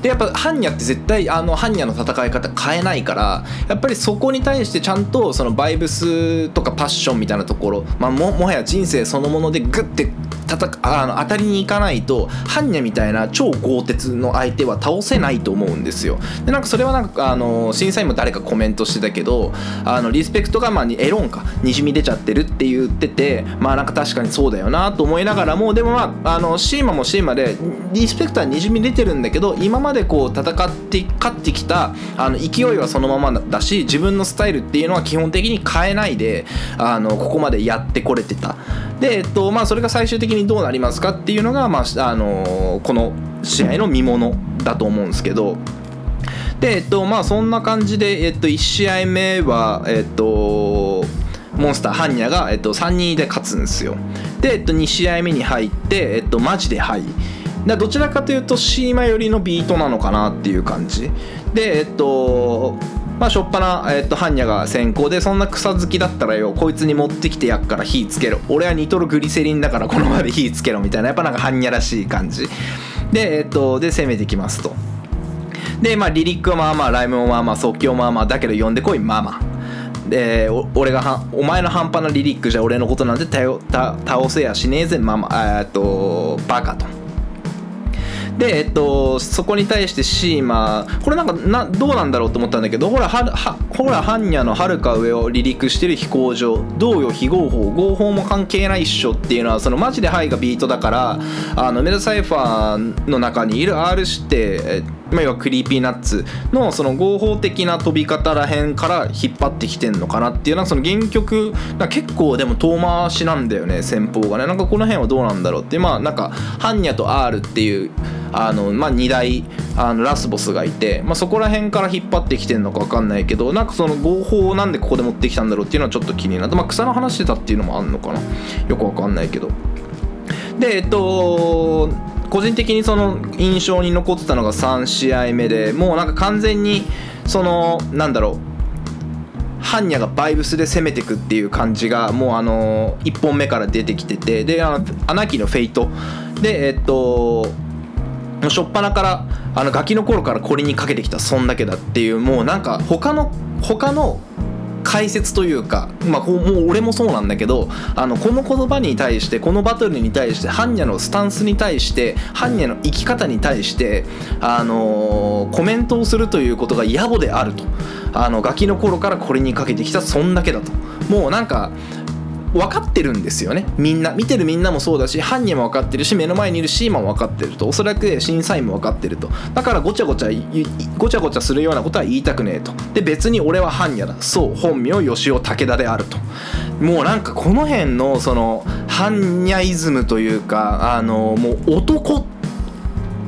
でやっぱ般若って絶対あの般若の戦い方変えないからやっぱりそこに対してちゃんとそのバイブスとかパッションみたいなところ、まあ、ももはや人生そのものでグッて戦あの当たりに行かないと般若みたいな超豪鉄の相手は倒せないと思うんですよ。でなんかそれはなんかあの審査員も誰かコメントしてたけどあのリスペクトがまあエロンかにじみ出ちゃってるって言っててまあなんか確かにそうだよなと思いながらもでもまああのシーマもシーマでリスペクトはにじみ出てるんだけど今までこう戦って勝ってきたあの勢いはそのままだし自分のスタイルっていうのは基本的に変えないであのここまでやってこれてた。で、えっとまあ、それが最終的にどうなりますかっていうのが、まあ、あのこの試合の見ものだと思うんですけど。でえっとまあそんな感じで、えっと、1試合目はえっとモンスターハンニャが、えっと、3人で勝つんですよ。で、えっと、2試合目に入って、えっと、マジでハイ。どちらかというとシーマ寄りのビートなのかなっていう感じ。でえっとまあしょっぱな、えっと、ハンニャが先行でそんな草好きだったらよこいつに持ってきてやっから火つけろ。俺はニトログリセリンだからこの場で火つけろみたいな。やっぱなんかハンニャらしい感じ。でえっとで攻めてきますと。でまあリリックはまあまあライムもまあまあ即興まあまあだけど呼んでこいまあまあで俺がはお前の半端なリリックじゃ俺のことなんて倒せやしねえぜまあまあえっとバカと。で、えっと、そこに対してシーマこれなんかなどうなんだろうと思ったんだけどほらははほら般若のはるか上を離陸してる飛行場。同様非合法。合法も関係ないっしょっていうのはそのマジでハイがビートだからあのメダサイファーの中にいる R 指定まあ、要はクリーピーナッツのその合法的な飛び方らへんから引っ張ってきてんのかなっていうのはその原曲結構でも遠回しなんだよね先方がね。なんかこの辺はどうなんだろうって。まあなんかハンニャと R っていうあの、まあ、2大あのラスボスがいて、まあ、そこら辺から引っ張ってきてんのか分かんないけどなんかその合法をなんでここで持ってきたんだろうっていうのはちょっと気になって、まあ、草の話してたっていうのもあんのかな。よく分かんないけど。でえっと個人的にその印象に残ってたのが3試合目でもうなんか完全にそのなんだろう般若がバイブスで攻めてくっていう感じがもうあの1本目から出てきててであのアナキのフェイト。でえっと初っ端からあのガキの頃からこれにかけてきたそんだけだっていうもうなんか他の他の解説というか、まあ、もう俺もそうなんだけどあのこの言葉に対してこのバトルに対して般若のスタンスに対して般若の生き方に対して、あのー、コメントをするということが野暮であると。あのガキの頃からこれにかけてきたそんだけだと。もうなんか分かってるんですよね。みんな見てるみんなもそうだし犯人も分かってるし目の前にいるシーマも分かってるとおそらく審査員も分かってると。だからごちゃごちゃごちゃごちゃするようなことは言いたくねえと。で別に俺は般若だそう本名吉尾武田であると。もうなんかこの辺のその般若イズムというかあのもう男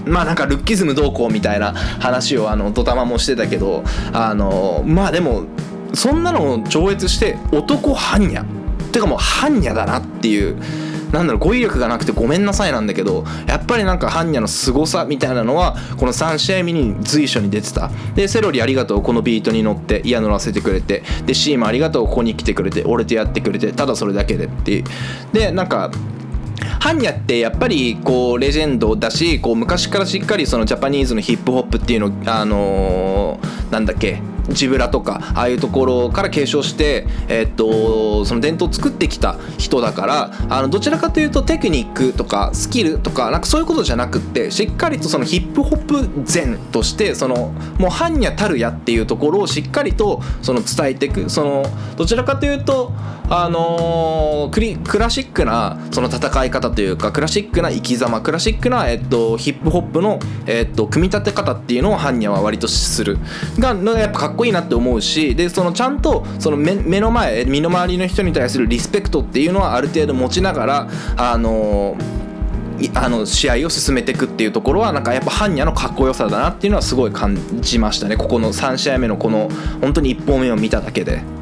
まあなんかルッキズムどうこうみたいな話をあのドタマもしてたけどあのまあでもそんなのを超越して男般若てかもう般若だなっていうなんだろう語彙力がなくてごめんなさいなんだけどやっぱりなんか般若の凄さみたいなのはこの3試合目に随所に出てた。でセロリありがとうこのビートに乗って嫌乗らせてくれてでシーマありがとうここに来てくれて俺とやってくれてただそれだけでっていう。でなんか般若ってやっぱりこうレジェンドだしこう昔からしっかりそのジャパニーズのヒップホップっていうのあのー、なんだっけジブラとかああいうところから継承して、えっとその伝統を作ってきた人だからあのどちらかというとテクニックとかスキルとかなんかそういうことじゃなくってしっかりとそのヒップホップ前としてそのもう般若たるやっていうところをしっかりとその伝えていくそのどちらかというとあのー、クリクラシックなその戦い方というかクラシックな生き様クラシックな、えっと、ヒップホップの、えっと、組み立て方っていうのを般若は割とする。がやっぱかっこいいなって思うしでそのちゃんとその目目の前身の回りの人に対するリスペクトっていうのはある程度持ちながらあのーあの試合を進めていくっていうところはなんかやっぱ般若のかっこよさだなっていうのはすごい感じましたねここの3試合目のこの本当に1本目を見ただけで。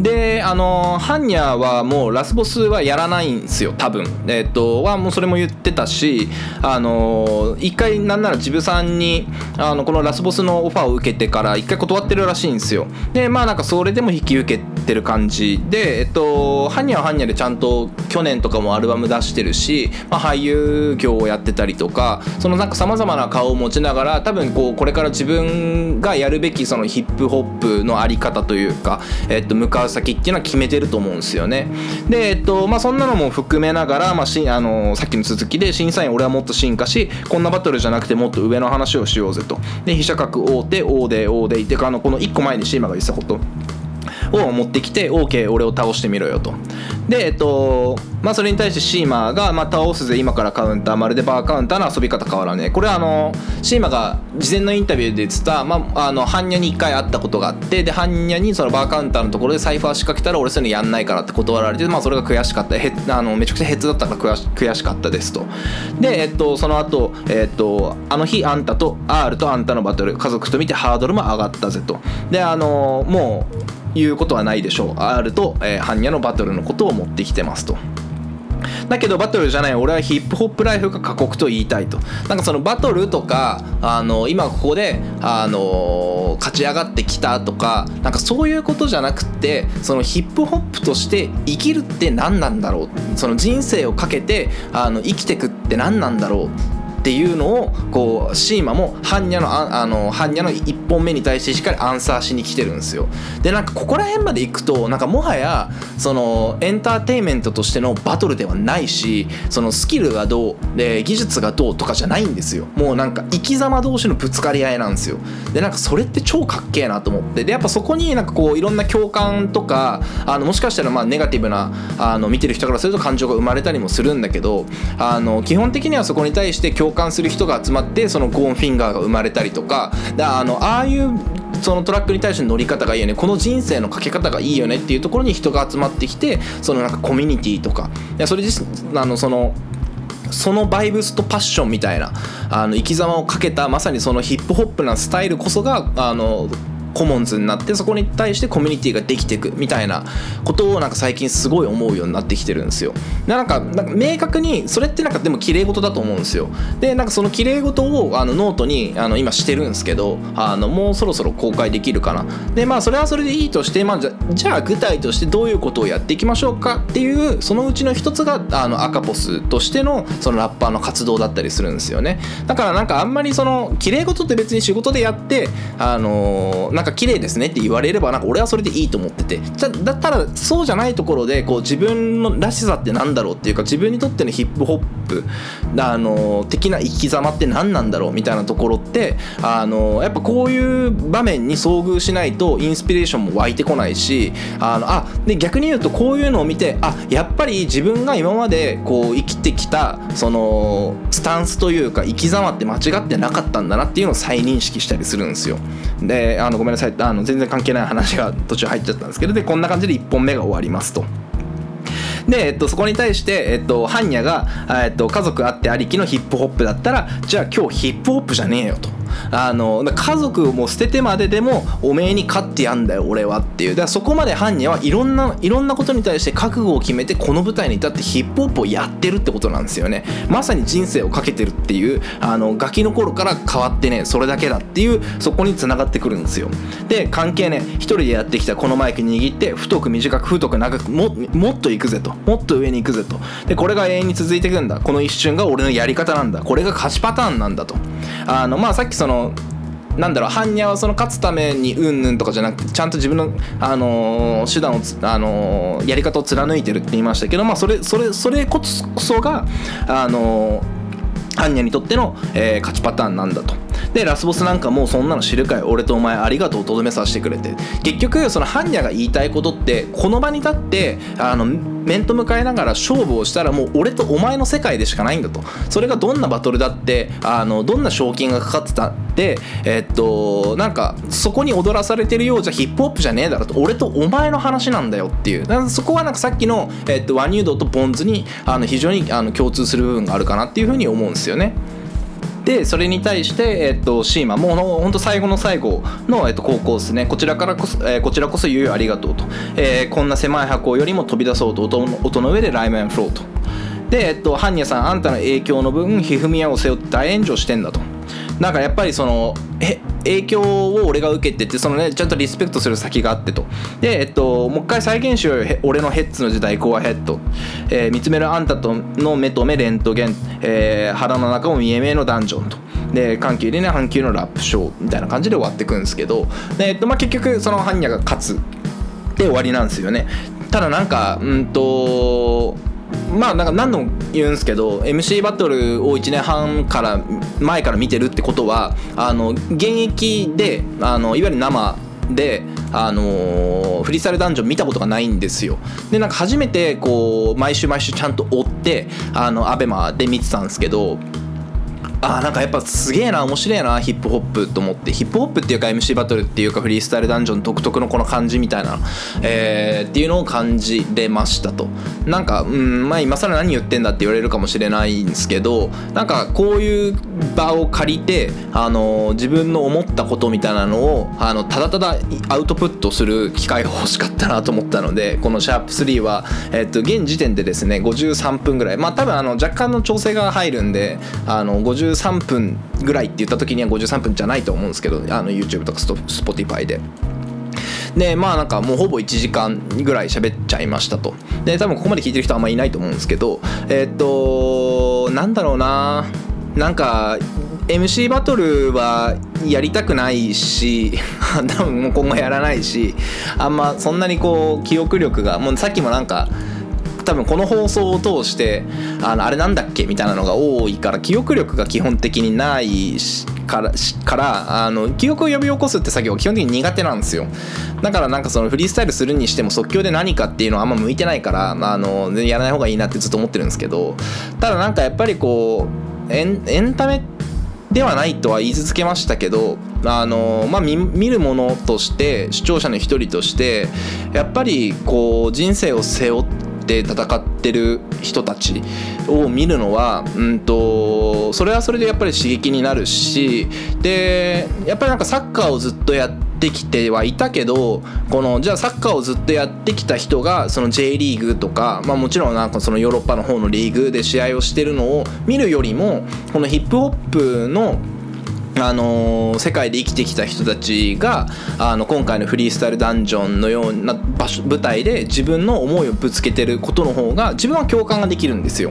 であのハンニャはもうラスボスはやらないんですよ多分。えっ、ー、とはもうそれも言ってたしあの一回なんならジブさんにあのこのラスボスのオファーを受けてから一回断ってるらしいんですよ。でまあなんかそれでも引き受けてる感じ。でえっとハンニャはハンニャでちゃんと去年とかもアルバム出してるし、まあ、俳優業をやってたりとかそのなんかさまざまな顔を持ちながら多分こうこれから自分がやるべきそのヒップホップのあり方というか、えっと、向かう先っていうのは決めてると思うんですよね。で、えっとまあ、そんなのも含めながら、まあ、しあのさっきの続きで審査員俺はもっと進化しこんなバトルじゃなくてもっと上の話をしようぜと。で飛車角大手大手大手ってかあのこの1個前にシーマが言ってたことを持ってきて OK 俺を倒してみろよと。でえっとまあそれに対してシーマが、まあ、倒すぜ今からカウンター。まるでバーカウンターの遊び方変わらねえ。これはあのシーマが事前のインタビューで言ってた、まあ、あの般若に1回会ったことがあってで般若にそのバーカウンターのところでサイファー仕掛けたら俺そういうのやんないからって断られて、まあ、それが悔しかった。へあのめちゃくちゃヘッズだったから悔しかったですと。でえっとその後えっとあの日あんたと R とあんたのバトル家族と見てハードルも上がったぜと。であのもういうことはないでしょう。R と、えー、般若のバトルのことを持ってきてますと。だけどバトルじゃない俺はヒップホップライフが過酷と言いたいと。なんかそのバトルとかあの今ここであの勝ち上がってきたとかなんかそういうことじゃなくてそのヒップホップとして生きるって何なんだろう。その人生をかけてあの生きてくって何なんだろう。っていうのをこうシーマもハンニャのああのハンニャの1本目に対してしっかりアンサーしに来てるんですよ。でなんかここら辺まで行くとなんかもはやそのエンターテインメントとしてのバトルではないしそのスキルがどうで技術がどうとかじゃないんですよ。もうなんか生き様同士のぶつかり合いなんですよ。でなんかそれって超かっけえなと思って。でやっぱそこになんかこういろんな共感とかあのもしかしたらまあネガティブなあの見てる人からすると感情が生まれたりもするんだけどあの基本的にはそこに対して共感する人が集まってそのゴーンフィンガーが生まれたりとかだあのああいうそのトラックに対しての乗り方がいいよね。この人生のかけ方がいいよねっていうところに人が集まってきてそのなんかコミュニティとか。いやそれ自あのそのそのバイブスとパッションみたいなあの生き様をかけたまさにそのヒップホップなスタイルこそがあのコモンズになってそこに対してコミュニティができていくみたいなことをなんか最近すごい思うようになってきてるんですよ。なんかなんか明確にそれってなんかでも綺麗事だと思うんですよ。でなんかその綺麗事をあのノートにあの今してるんですけどあのもうそろそろ公開できるかな。でまあそれはそれでいいとして、まあ、じゃじゃあ具体としてどういうことをやっていきましょうかっていうそのうちの一つがあのアカポスとしてのそのラッパーの活動だったりするんですよね。だからなんかあんまりその綺麗事って別に仕事でやってあのなんか綺麗ですねって言われればなんか俺はそれでいいと思ってて。だだったらそうじゃないところでこう自分のらしさってなんだろうっていうか自分にとってのヒップホップあの的な生き様って何なんだろうみたいなところってあのやっぱこういう場面に遭遇しないとインスピレーションも湧いてこないしあのあで逆に言うとこういうのを見てあやっぱり自分が今までこう生きてきたそのスタンスというか生き様って間違ってなかったんだなっていうのを再認識したりするんですよ。であのごめんめんなさいあの全然関係ない話が途中入っちゃったんですけどでこんな感じで1本目が終わりますと。で、えっと、そこに対して、えっと、ハンニャが、えっと、家族あってありきのヒップホップだったらじゃあ今日ヒップホップじゃねえよと。あの家族をもう捨ててまででもおめえに勝ってやんだよ俺はっていう。だからそこまでハンニャはいろんないろんなことに対して覚悟を決めてこの舞台に立ってヒップホップをやってるってことなんですよね。まさに人生をかけてるっていうあのガキの頃から変わってねそれだけだっていうそこに繋がってくるんですよ。で関係ね一人でやってきたこのマイク握って太く短く太く長くももっと行くぜと。もっと上に行くぜと。でこれが永遠に続いていくんだ。この一瞬が俺のやり方なんだ。これが勝ちパターンなんだと。あのまあさっきそのなんだろう般若はその勝つためにうんぬんとかじゃなくてちゃんと自分の、あのー手段を、あのーやり方を貫いてるって言いましたけど、まあ、それそれそれこそが、あのー般若にとっての、えー勝ちパターンなんだと。でラスボスなんかもうそんなの知るかい俺とお前ありがとうとどめさせてくれて。結局そのハンニャが言いたいことってこの場に立ってあの面と向かいながら勝負をしたらもう俺とお前の世界でしかないんだと。それがどんなバトルだってあのどんな賞金がかかってたってえっとなんかそこに踊らされてるようじゃヒップホップじゃねえだろと。俺とお前の話なんだよっていう。かそこはなんかさっきの、えっと、ワニュードとポンズにあの非常にあの共通する部分があるかなっていうふうに思うんですよね。でそれに対して、えっと、シーマもうほんと最後の最後の、えっと、高校ですね。こちらからこそ、えーこちらこそ言うありがとうと、えーこんな狭い箱よりも飛び出そうと音の音の上でライメンフローと。で、えっと、ハンニャさんあんたの影響の分ひふみやを背負って大炎上してんだと。なんかやっぱりそのえ影響を俺が受けててそのねちゃんとリスペクトする先があってと。でえっともう一回再現しようよ俺のヘッズの時代コアヘッド、えー見つめるあんたとの目と目レントゲン、えー腹の中も見え見えのダンジョンと。で緩急でね阪急のラップショーみたいな感じで終わってくんですけど。で、えっとまあ、結局その般若が勝つで終わりなんですよね。ただなんかうんとまあなんか何度も言うんですけど MC バトルを1年半から前から見てるってことはあの現役であのいわゆる生で、あのーフリースタイルダンジョン見たことがないんですよ。でなんか初めてこう毎週毎週ちゃんと追ってあの ABEMA で見てたんですけどあなんかやっぱすげえな面白いなヒップホップと思って。ヒップホップっていうか MC バトルっていうかフリースタイルダンジョン独特のこの感じみたいな、えーっていうのを感じれましたと。なんかうんまあ今更何言ってんだって言われるかもしれないんですけどなんかこういう場を借りてあの自分の思ったことみたいなのをあのただただアウトプットする機会が欲しかったなと思ったのでこのシャープ3は、えっと現時点でですね53分ぐらい。まあ多分あの若干の調整が入るんであの53 53分ぐらいって言った時には53分じゃないと思うんですけどあの YouTube とか Spotify で。でまあなんかもうほぼ1時間ぐらい喋っちゃいましたとで多分ここまで聞いてる人はあんまりいないと思うんですけどえっとなんだろうななんか MC バトルはやりたくないし 多分もう今後やらないしあんまそんなにこう記憶力がもうさっきもなんか多分この放送を通してあのあれなんだっけ？みたいなのが多いから記憶力が基本的にないからからあの記憶を呼び起こすって作業が基本的に苦手なんですよ。だからなんかそのフリースタイルするにしても即興で何かっていうのはあんま向いてないからあのやらない方がいいなってずっと思ってるんですけどただなんかやっぱりこうエンエンタメではないとは言い続けましたけどあの、まあ、見るものとして視聴者の一人としてやっぱりこう人生を背負ってで戦ってる人たちを見るのは、うんと、それはそれでやっぱり刺激になるしでやっぱりなんかサッカーをずっとやってきてはいたけどこのじゃあサッカーをずっとやってきた人がその J リーグとか、まあ、もちろんなんかそのヨーロッパの方のリーグで試合をしてるのを見るよりもこのヒップホップのあの、世界で生きてきた人たちがあの今回のフリースタイルダンジョンのような場所舞台で自分の思いをぶつけてることの方が自分は共感ができるんですよ。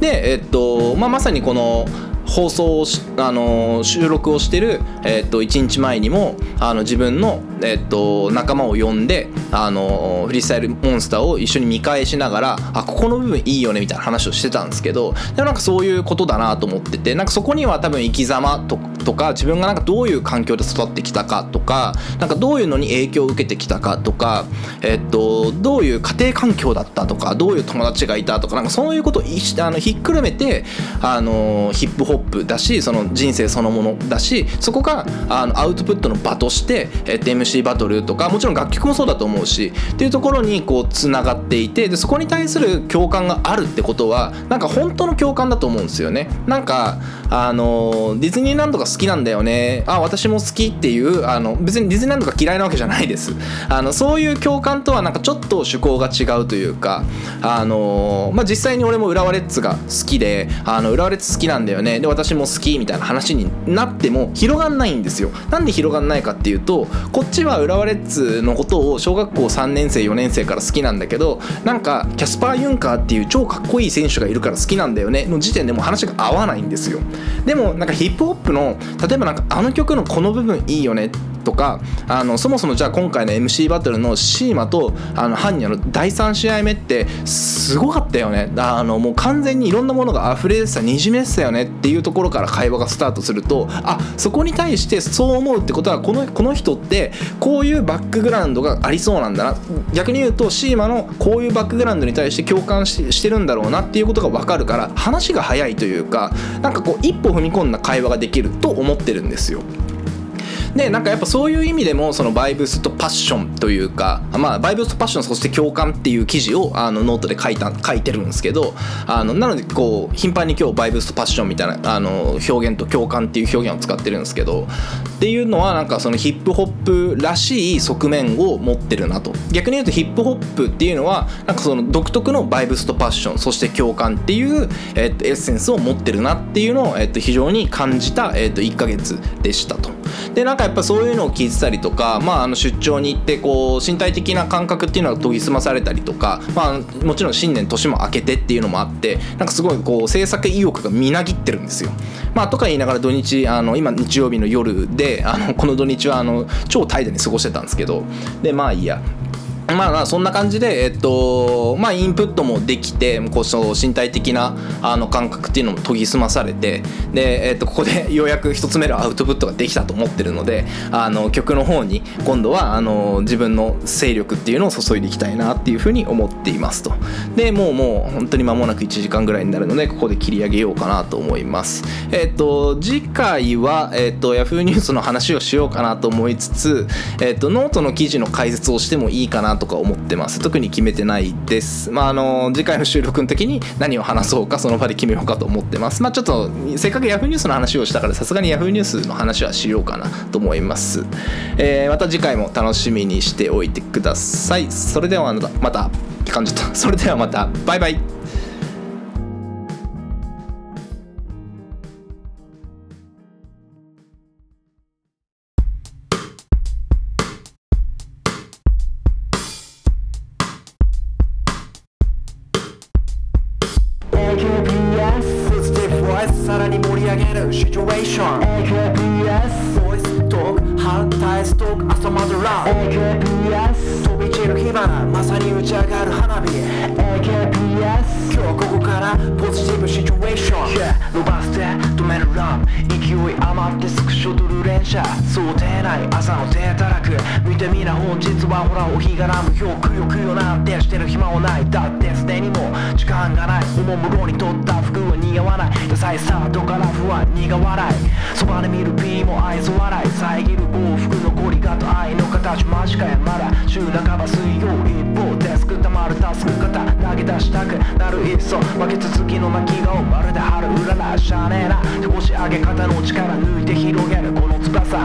で、えっとまあ、まさにこの放送をあの収録をしてる、えっと1日前にもあの自分の、えっと仲間を呼んであのフリースタイルモンスターを一緒に見返しながらあここの部分いいよねみたいな話をしてたんですけどでもなんかそういうことだなと思っててなんかそこには多分生き様ととか自分がなんかどういう環境で育ってきたかとかなんかどういうのに影響を受けてきたかとか、えっと、どういう家庭環境だったとかどういう友達がいたとかなんかそういうことをあのひっくるめてあのヒップホップだしその人生そのものだしそこがあのアウトプットの場として、えっと、MC バトルとかもちろん楽曲もそうだと思うしっていうところにこうつながっていてでそこに対する共感があるってことはなんか本当の共感だと思うんですよね。なんかあのディズニーランドが好きなんだよね。あ私も好きっていうあの別にディズニーランドが嫌いなわけじゃないです。あのそういう共感とはなんかちょっと趣向が違うというかあのまあ実際に俺も浦和レッズが好きであの浦和レッズ好きなんだよね。で私も好きみたいな話になっても広がんないんですよ。なんで広がんないかっていうとこっちは浦和レッズのことを小学校3年生4年生から好きなんだけどなんかキャスパー・ユンカーっていう超かっこいい選手がいるから好きなんだよねの時点でも話が合わないんですよ。でもなんかヒップホップの例えばなんかあの曲のこの部分いいよねとかあのそもそもじゃあ今回の MC バトルのシーマとあのハンニャの第3試合目ってすごかったよね。あのもう完全にいろんなものが溢れ出てたにじめてたよねっていういうところから会話がスタートするとあそこに対してそう思うってことはこのこの人ってこういうバックグラウンドがありそうなんだな逆に言うとシーマのこういうバックグラウンドに対して共感ししてるんだろうなっていうことが分かるから話が早いというかなんかこう一歩踏み込んだ会話ができると思ってるんですよ。でなんかやっぱそういう意味でもそのバイブスとパッションというかまあバイブスとパッションそして共感っていう記事をあのノートで書いた書いてるんですけどあのなのでこう頻繁に今日バイブスとパッションみたいなあの表現と共感っていう表現を使ってるんですけどっていうのはなんかそのヒップホップらしい側面を持ってるなと逆に言うとヒップホップっていうのはなんかその独特のバイブスとパッションそして共感っていう、えっと、エッセンスを持ってるなっていうのを、えっと、非常に感じた、えっと、1ヶ月でしたと。でなんかやっぱそういうのを聞いてたりとか、まあ、あの出張に行ってこう身体的な感覚っていうのが研ぎ澄まされたりとか、まあ、もちろん新年年も明けてっていうのもあってなんかすごいこう制作意欲がみなぎってるんですよ。まあ、とか言いながら土日あの今日曜日の夜であのこの土日はあの超怠惰に過ごしてたんですけどでまあいいやまあまあそんな感じで、えっとまあ、インプットもできてこうその身体的なあの感覚っていうのも研ぎ澄まされてで、えっと、ここで ようやく一つ目のアウトプットができたと思ってるのであの曲の方に今度はあの自分の勢力っていうのを注いでいきたいなっていうふうに思っていますと。でもうもう本当に間もなく1時間ぐらいになるのでここで切り上げようかなと思います。えっと次回は、えっと、Yahoo! ニュースの話をしようかなと思いつつ、えっと、ノートの記事の解説をしてもいいかなとか思ってます。特に決めてないです。まああの次回の収録の時に何を話そうかその場で決めようかと思ってます。まあちょっとせっかく Yahoo ニュースの話をしたからさすがに Yahoo ニュースの話はしようかなと思います、えー、また次回も楽しみにしておいてください。それではまた感じた。それではまた。バイバイ「り上げるシチュエーション AKPS ボイストークハータイストーク朝までラブ AKPS 飛び散る火花まさに打ち上がる花火。AKPS 今日ここからポジティブシチュエーション、伸ばして止めるラン勢い余ってスクショ撮る連射。想定内。朝の手たらく見てみな本日はほらお日がらむよくよくよなんてしてる暇はない。だってすでにもう時間がない。おもむろに取った服は似合わない。野菜スタートから不安苦笑い。そばで見る P も愛想笑い。遮る往復残と愛の形間近やまだ。週半ば水曜一方デスクたまるタスク型投げ出したくなるいっそ負け続きの泣き顔まるで春うららしゃねえな手腰上げ方の力抜いて広げるこの翼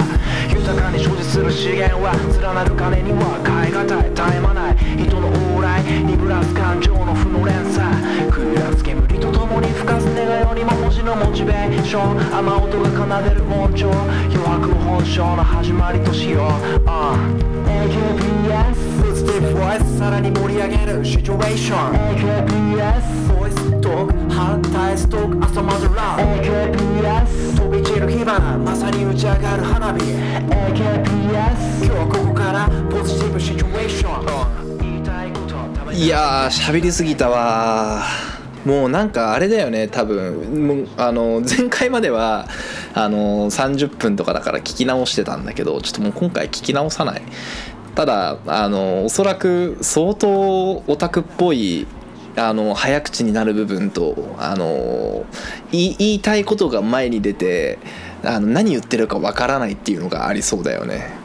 豊かに所持する資源は連なる金には変え難い絶え間ない人の往来にぶらす感情の負の連鎖食い出す煙とともに吹かす願いよりも文字のモチベーション雨音が奏でる音調余白本性の始まりとしよう、uh AKPS ポジティブボイスさらに盛り上げるシチュエーション。AKPS ボイストークハータイストーク朝までラブ AKPS 飛び散る火花まさに打ち上がる花火。AKPS 今日ここからポジティブシチュエーション。言いたいことためいやー喋りすぎたわもうなんかあれだよね多分。もうあの前回まではあの30分とかだから聞き直してたんだけどちょっともう今回聞き直さないただあのおそらく相当オタクっぽいあの早口になる部分とあの言いたいことが前に出てあの何言ってるかわからないっていうのがありそうだよね。